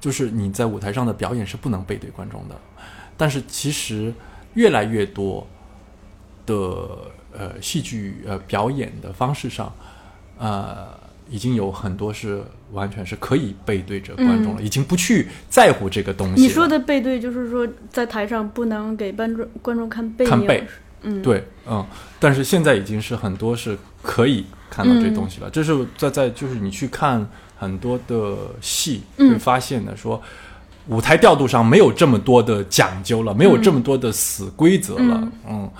就是你在舞台上的表演是不能背对观众的。但是其实越来越多的呃戏剧呃表演的方式上，呃，已经有很多是完全是可以背对着观众了，已经不去在乎这个东西。你说的背对，就是说在台上不能给观众观众看背影，看背嗯，对，嗯，但是现在已经是很多是可以看到这东西了。这是在在就是你去看很多的戏嗯会发现的，说舞台调度上没有这么多的讲究了，没有这么多的死规则了。嗯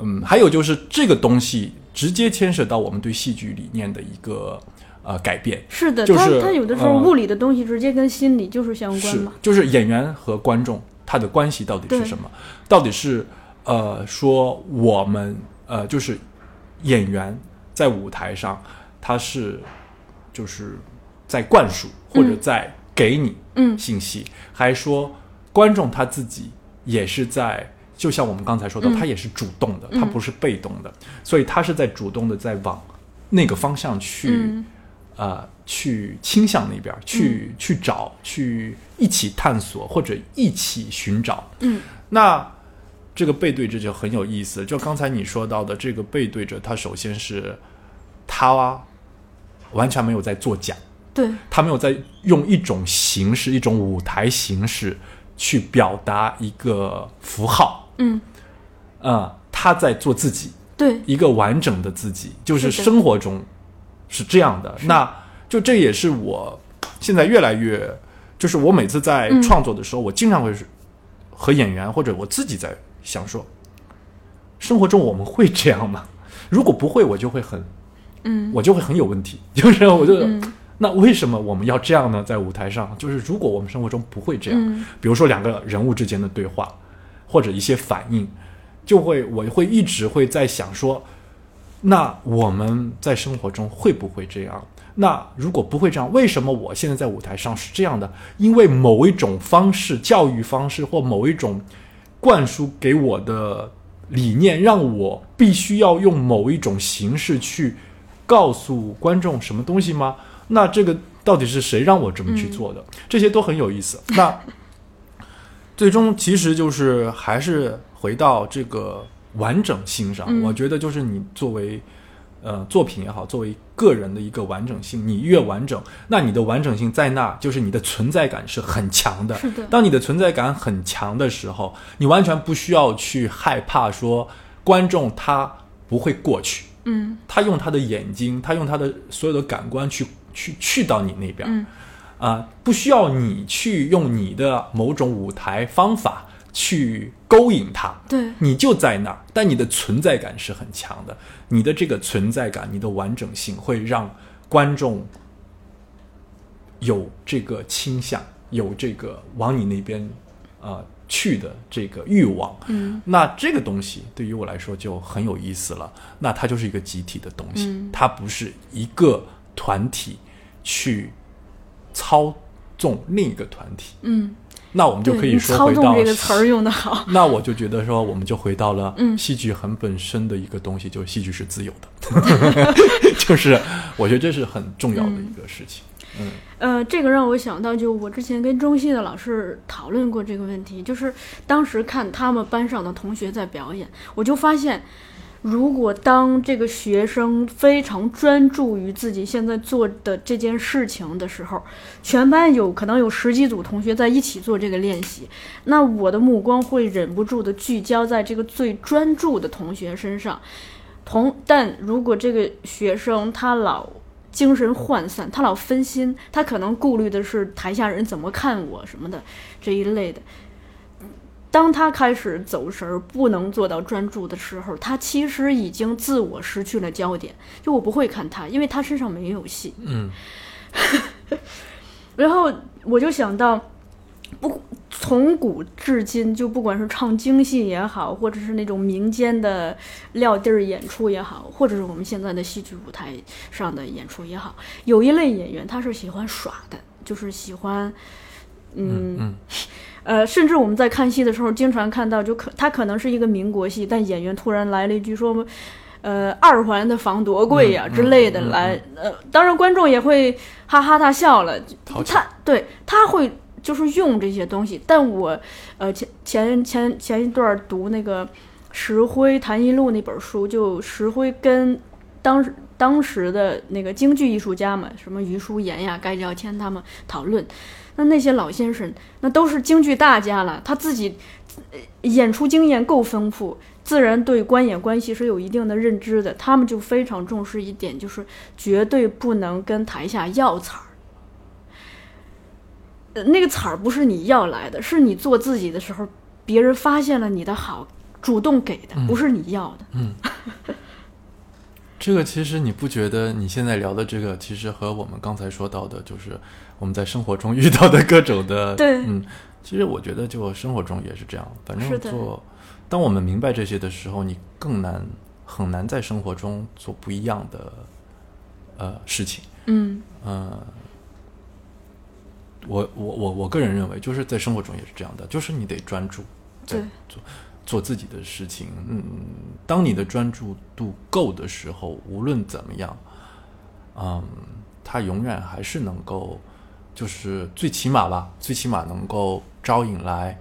嗯，还有就是这个东西直接牵涉到我们对戏剧理念的一个呃改变。是的，就是他他有的时候呃物理的东西直接跟心理就是相关是嘛。，就是演员和观众他的关系到底是什么？到底是呃说我们呃就是演员在舞台上他是就是在灌输或者在给你嗯。信息，还说观众他自己也是在。就像我们刚才说的，嗯。他也是主动的，嗯。他不是被动的，所以他是在主动的在往那个方向去，嗯。呃，去倾向那边儿，去、去找，去一起探索或者一起寻找。嗯。那这个背对着就很有意思。就刚才你说到的这个背对着，他首先是他完全没有在作假，对，他没有在用一种形式、一种舞台形式去表达一个符号。嗯。嗯，他在做自己，对，一个完整的自己，就是生活中是这样的。那就这也是我现在越来越，就是我每次在嗯。创作的时候，我经常会是和演员或者我自己在想说，生活中我们会这样吗？如果不会，我就会很，嗯我就会很有问题。就是我就、嗯那为什么我们要这样呢？在舞台上，就是如果我们生活中不会这样，嗯比如说两个人物之间的对话，或者一些反应，就会我会一直会在想说，那我们在生活中会不会这样？那如果不会这样，为什么我现在在舞台上是这样的？因为某一种方式、教育方式或某一种灌输给我的理念，让我必须要用某一种形式去告诉观众什么东西吗？那这个到底是谁让我这么去做的？这些都很有意思。那最终其实就是还是回到这个完整性上。嗯我觉得就是你作为呃作品也好，作为个人的一个完整性，你越完整，那你的完整性在那，就是你的存在感是很强的。是的当你的存在感很强的时候，你完全不需要去害怕说观众他不会过去。嗯他用他的眼睛，他用他的所有的感官去去去到你那边，嗯啊、不需要你去用你的某种舞台方法去勾引他，对，你就在那儿，但你的存在感是很强的，你的这个存在感，你的完整性会让观众有这个倾向，有这个往你那边呃去的这个欲望。嗯那这个东西对于我来说就很有意思了。那它就是一个集体的东西，嗯它不是一个团体去操纵另一个团体。嗯，那我们就可以说回到纵这个词儿用的好。那我就觉得说，我们就回到了嗯戏剧很本身的一个东西，就是戏剧是自由的 就是我觉得这是很重要的一个事情。嗯呃，这个让我想到，就我之前跟中戏的老师讨论过这个问题，就是当时看他们班上的同学在表演，我就发现，如果当这个学生非常专注于自己现在做的这件事情的时候，全班有可能有十几组同学在一起做这个练习，那我的目光会忍不住的聚焦在这个最专注的同学身上。同，但如果这个学生他老精神涣散，他老分心，他可能顾虑的是台下人怎么看我什么的这一类的。当他开始走神儿，不能做到专注的时候，他其实已经自我失去了焦点。就我不会看他，因为他身上没有戏。嗯 然后我就想到，不从古至今，就不管是唱京戏也好，或者是那种民间的撂地儿演出也好，或者是我们现在的戏剧舞台上的演出也好，有一类演员他是喜欢耍的，就是喜欢，嗯嗯 呃，甚至我们在看戏的时候，经常看到，就可他可能是一个民国戏，但演员突然来了一句说，呃，二环的房多贵呀、嗯之类的来，呃，当然观众也会哈哈大笑了，他对他会就是用这些东西，但我呃前前前前一段读那个石灰谈艺录那本书，就石灰跟当时当时的那个京剧艺术家们，什么余叔岩呀、盖兆谦他们讨论，那那些老先生那都是京剧大家了，他自己呃演出经验够丰富。自然对观演关系是有一定的认知的，他们就非常重视一点，就是绝对不能跟台下要彩儿。呃，那个彩儿不是你要来的，是你做自己的时候，别人发现了你的好，主动给的，不是你要的。嗯这个其实你不觉得你现在聊的这个，其实和我们刚才说到的，就是我们在生活中遇到的各种的，对。嗯，其实我觉得就生活中也是这样，反正做，当我们明白这些的时候，你更难很难在生活中做不一样的呃事情，嗯。呃、我我我我个人认为，就是在生活中也是这样的，就是你得专注在对。做做自己的事情。嗯，当你的专注度够的时候，无论怎么样，嗯，他永远还是能够，就是最起码吧，最起码能够招引来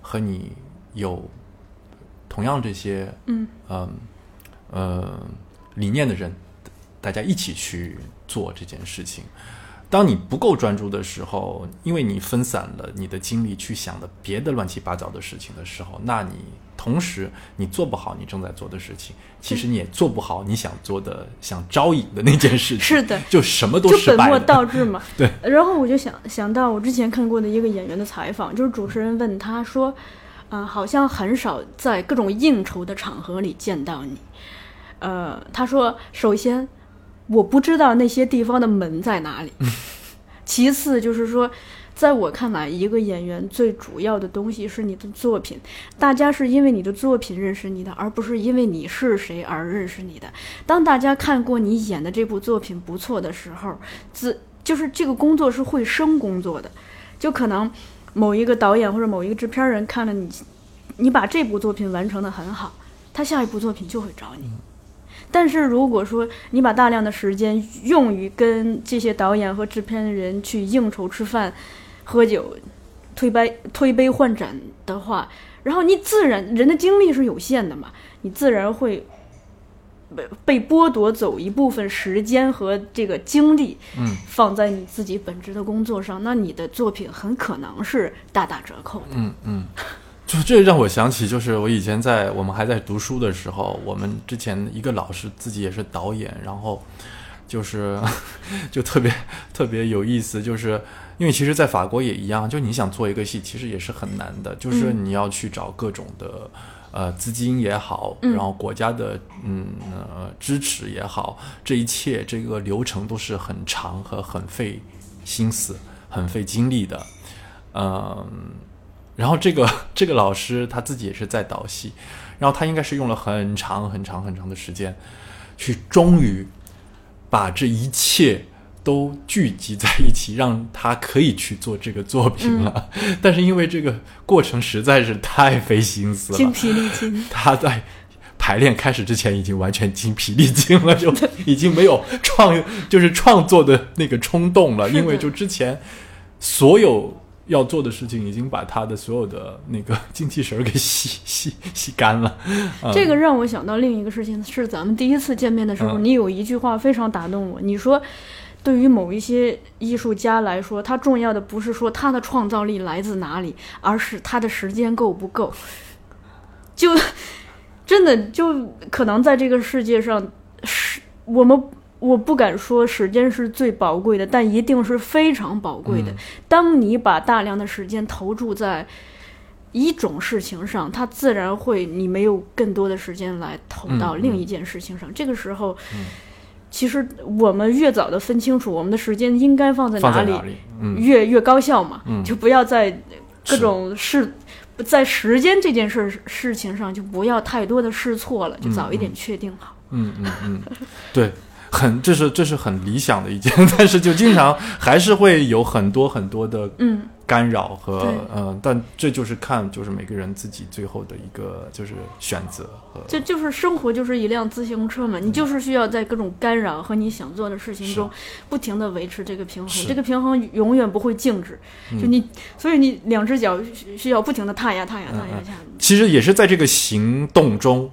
和你有同样这些嗯嗯呃理念的人，大家一起去做这件事情。当你不够专注的时候，因为你分散了你的精力去想的别的乱七八糟的事情的时候，那你同时你做不好你正在做的事情，其实你也做不好你想做的、想招引的那件事情。是的就什么都就本末。倒置嘛。对。然后我就想想到我之前看过的一个演员的采访，就是主持人问他说，啊、好像很少在各种应酬的场合里见到你。呃，他说，首先我不知道那些地方的门在哪里，其次就是说。在我看来，一个演员最主要的东西是你的作品。大家是因为你的作品认识你的，而不是因为你是谁而认识你的。当大家看过你演的这部作品不错的时候，自就是这个工作是会生工作的，就可能某一个导演或者某一个制片人看了你，你把这部作品完成的很好，他下一部作品就会找你。但是如果说你把大量的时间用于跟这些导演和制片人去应酬、吃饭、喝酒、推杯推杯换盏的话，然后你自然人的精力是有限的嘛，你自然会被被剥夺走一部分时间和这个精力，嗯，放在你自己本职的工作上，那你的作品很可能是大打折扣的。嗯嗯，就这让我想起，就是我以前在我们还在读书的时候，我们之前一个老师自己也是导演，然后就是 就特别特别有意思，就是因为其实，在法国也一样，就你想做一个戏，其实也是很难的，就是你要去找各种的。呃，资金也好，嗯然后国家的嗯呃支持也好，这一切这个流程都是很长和很费心思、很费精力的。嗯，然后这个 这个老师他自己也是在导戏，然后他应该是用了很长很长很长的时间，去终于把这一切都聚集在一起，让他可以去做这个作品了。但是因为这个过程实在是太费心思了，精疲力尽。他在排练开始之前已经完全精疲力尽了，就已经没有创就是创作的那个冲动了，因为就之前所有。要做的事情已经把他的所有的那个精气神儿给吸吸吸干了，嗯这个让我想到另一个事情，是咱们第一次见面的时候，嗯你有一句话非常打动我。你说，对于某一些艺术家来说，他重要的不是说他的创造力来自哪里，而是他的时间够不够。就真的就可能在这个世界上，是我们我不敢说时间是最宝贵的，但一定是非常宝贵的。嗯当你把大量的时间投注在一种事情上，它自然会你没有更多的时间来投到嗯另一件事情上。这个时候，嗯其实我们越早的分清楚我们的时间应该放在哪里，哪里？嗯，越越高效嘛，嗯就不要在各种事。在时间这件事事情上，就不要太多的试错了，就嗯早一点嗯确定好。嗯嗯嗯，对，很这是这是很理想的一件，但是就经常还是会有很多很多的嗯，干扰和嗯呃，但这就是看就是每个人自己最后的一个就是选择和这就是生活，就是一辆自行车嘛，你就是需要在各种干扰和你想做的事情中，不停的维持这个平衡，这个平衡永远不会静止，就你，所以你两只脚需需要不停的踏呀踏呀踏呀嗯踏呀。其实也是在这个行动中，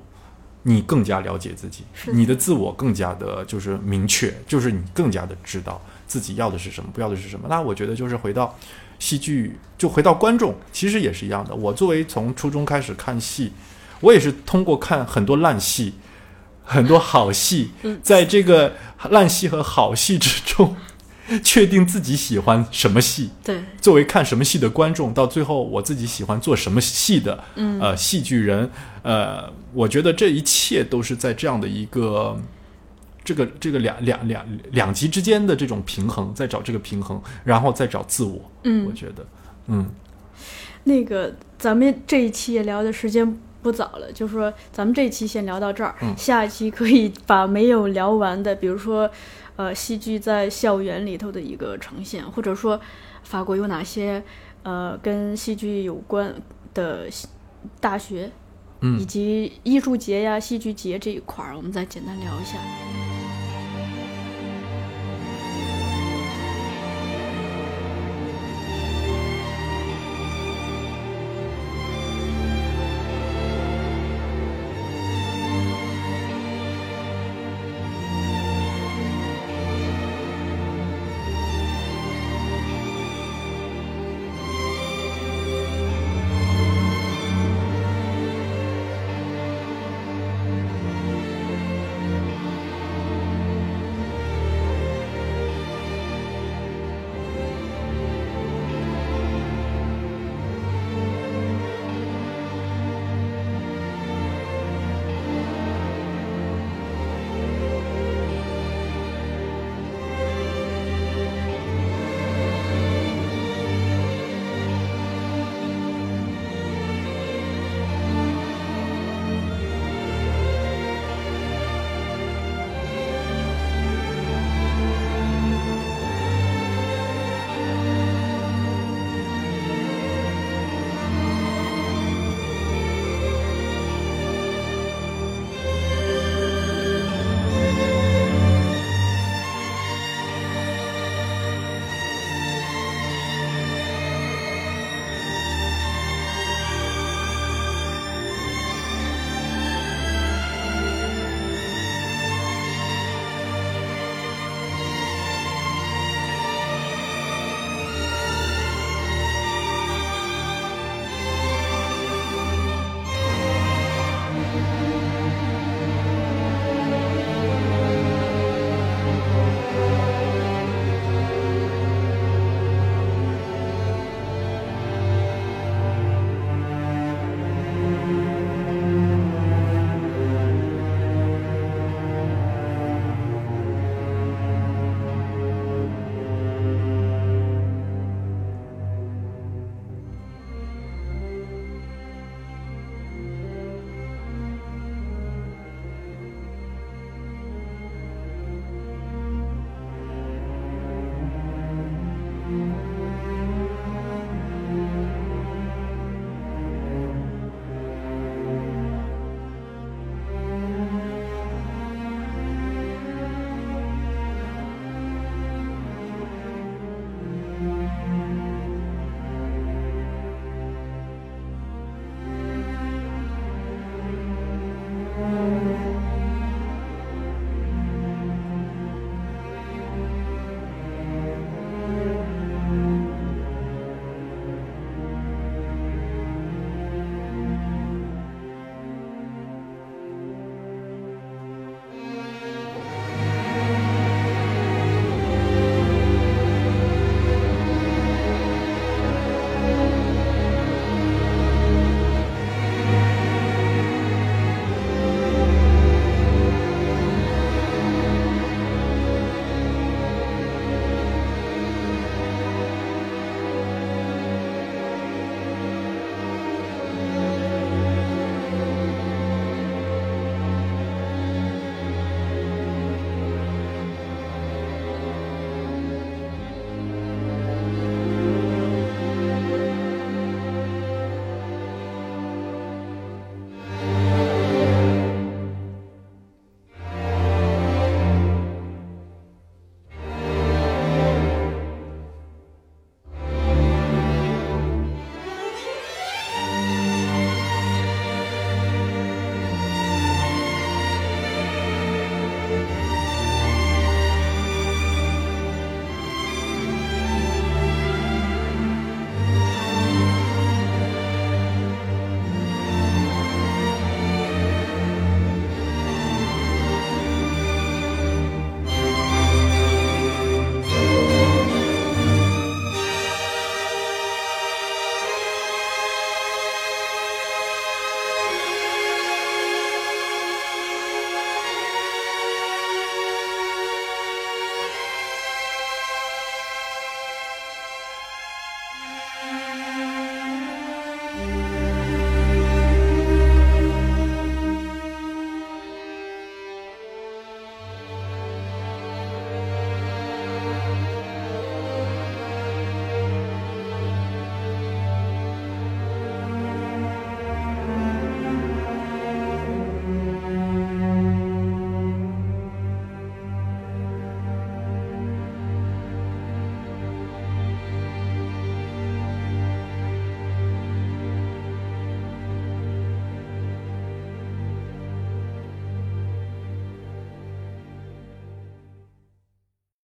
你更加了解自己，你的自我更加的就是明确，就是你更加的知道自己要的是什么，不要的是什么。那我觉得就是回到戏剧，就回到观众，其实也是一样的。我作为从初中开始看戏，我也是通过看很多烂戏。很多好戏，在这个烂戏和好戏之中，确定自己喜欢什么戏，对，作为看什么戏的观众，到最后我自己喜欢做什么戏的，嗯。呃，戏剧人，呃，我觉得这一切都是在这样的一个这个这个两两两两极之间的这种平衡，在找这个平衡，然后再找自我。嗯。我嗯，觉得，嗯。那个咱们这一期也聊的时间不早了，就说咱们这一期先聊到这儿，嗯。下一期可以把没有聊完的，比如说，呃，戏剧在校园里头的一个呈现，或者说法国有哪些呃跟戏剧有关的大学，以嗯，及艺术节呀、戏剧节这一块儿，我们再简单聊一下。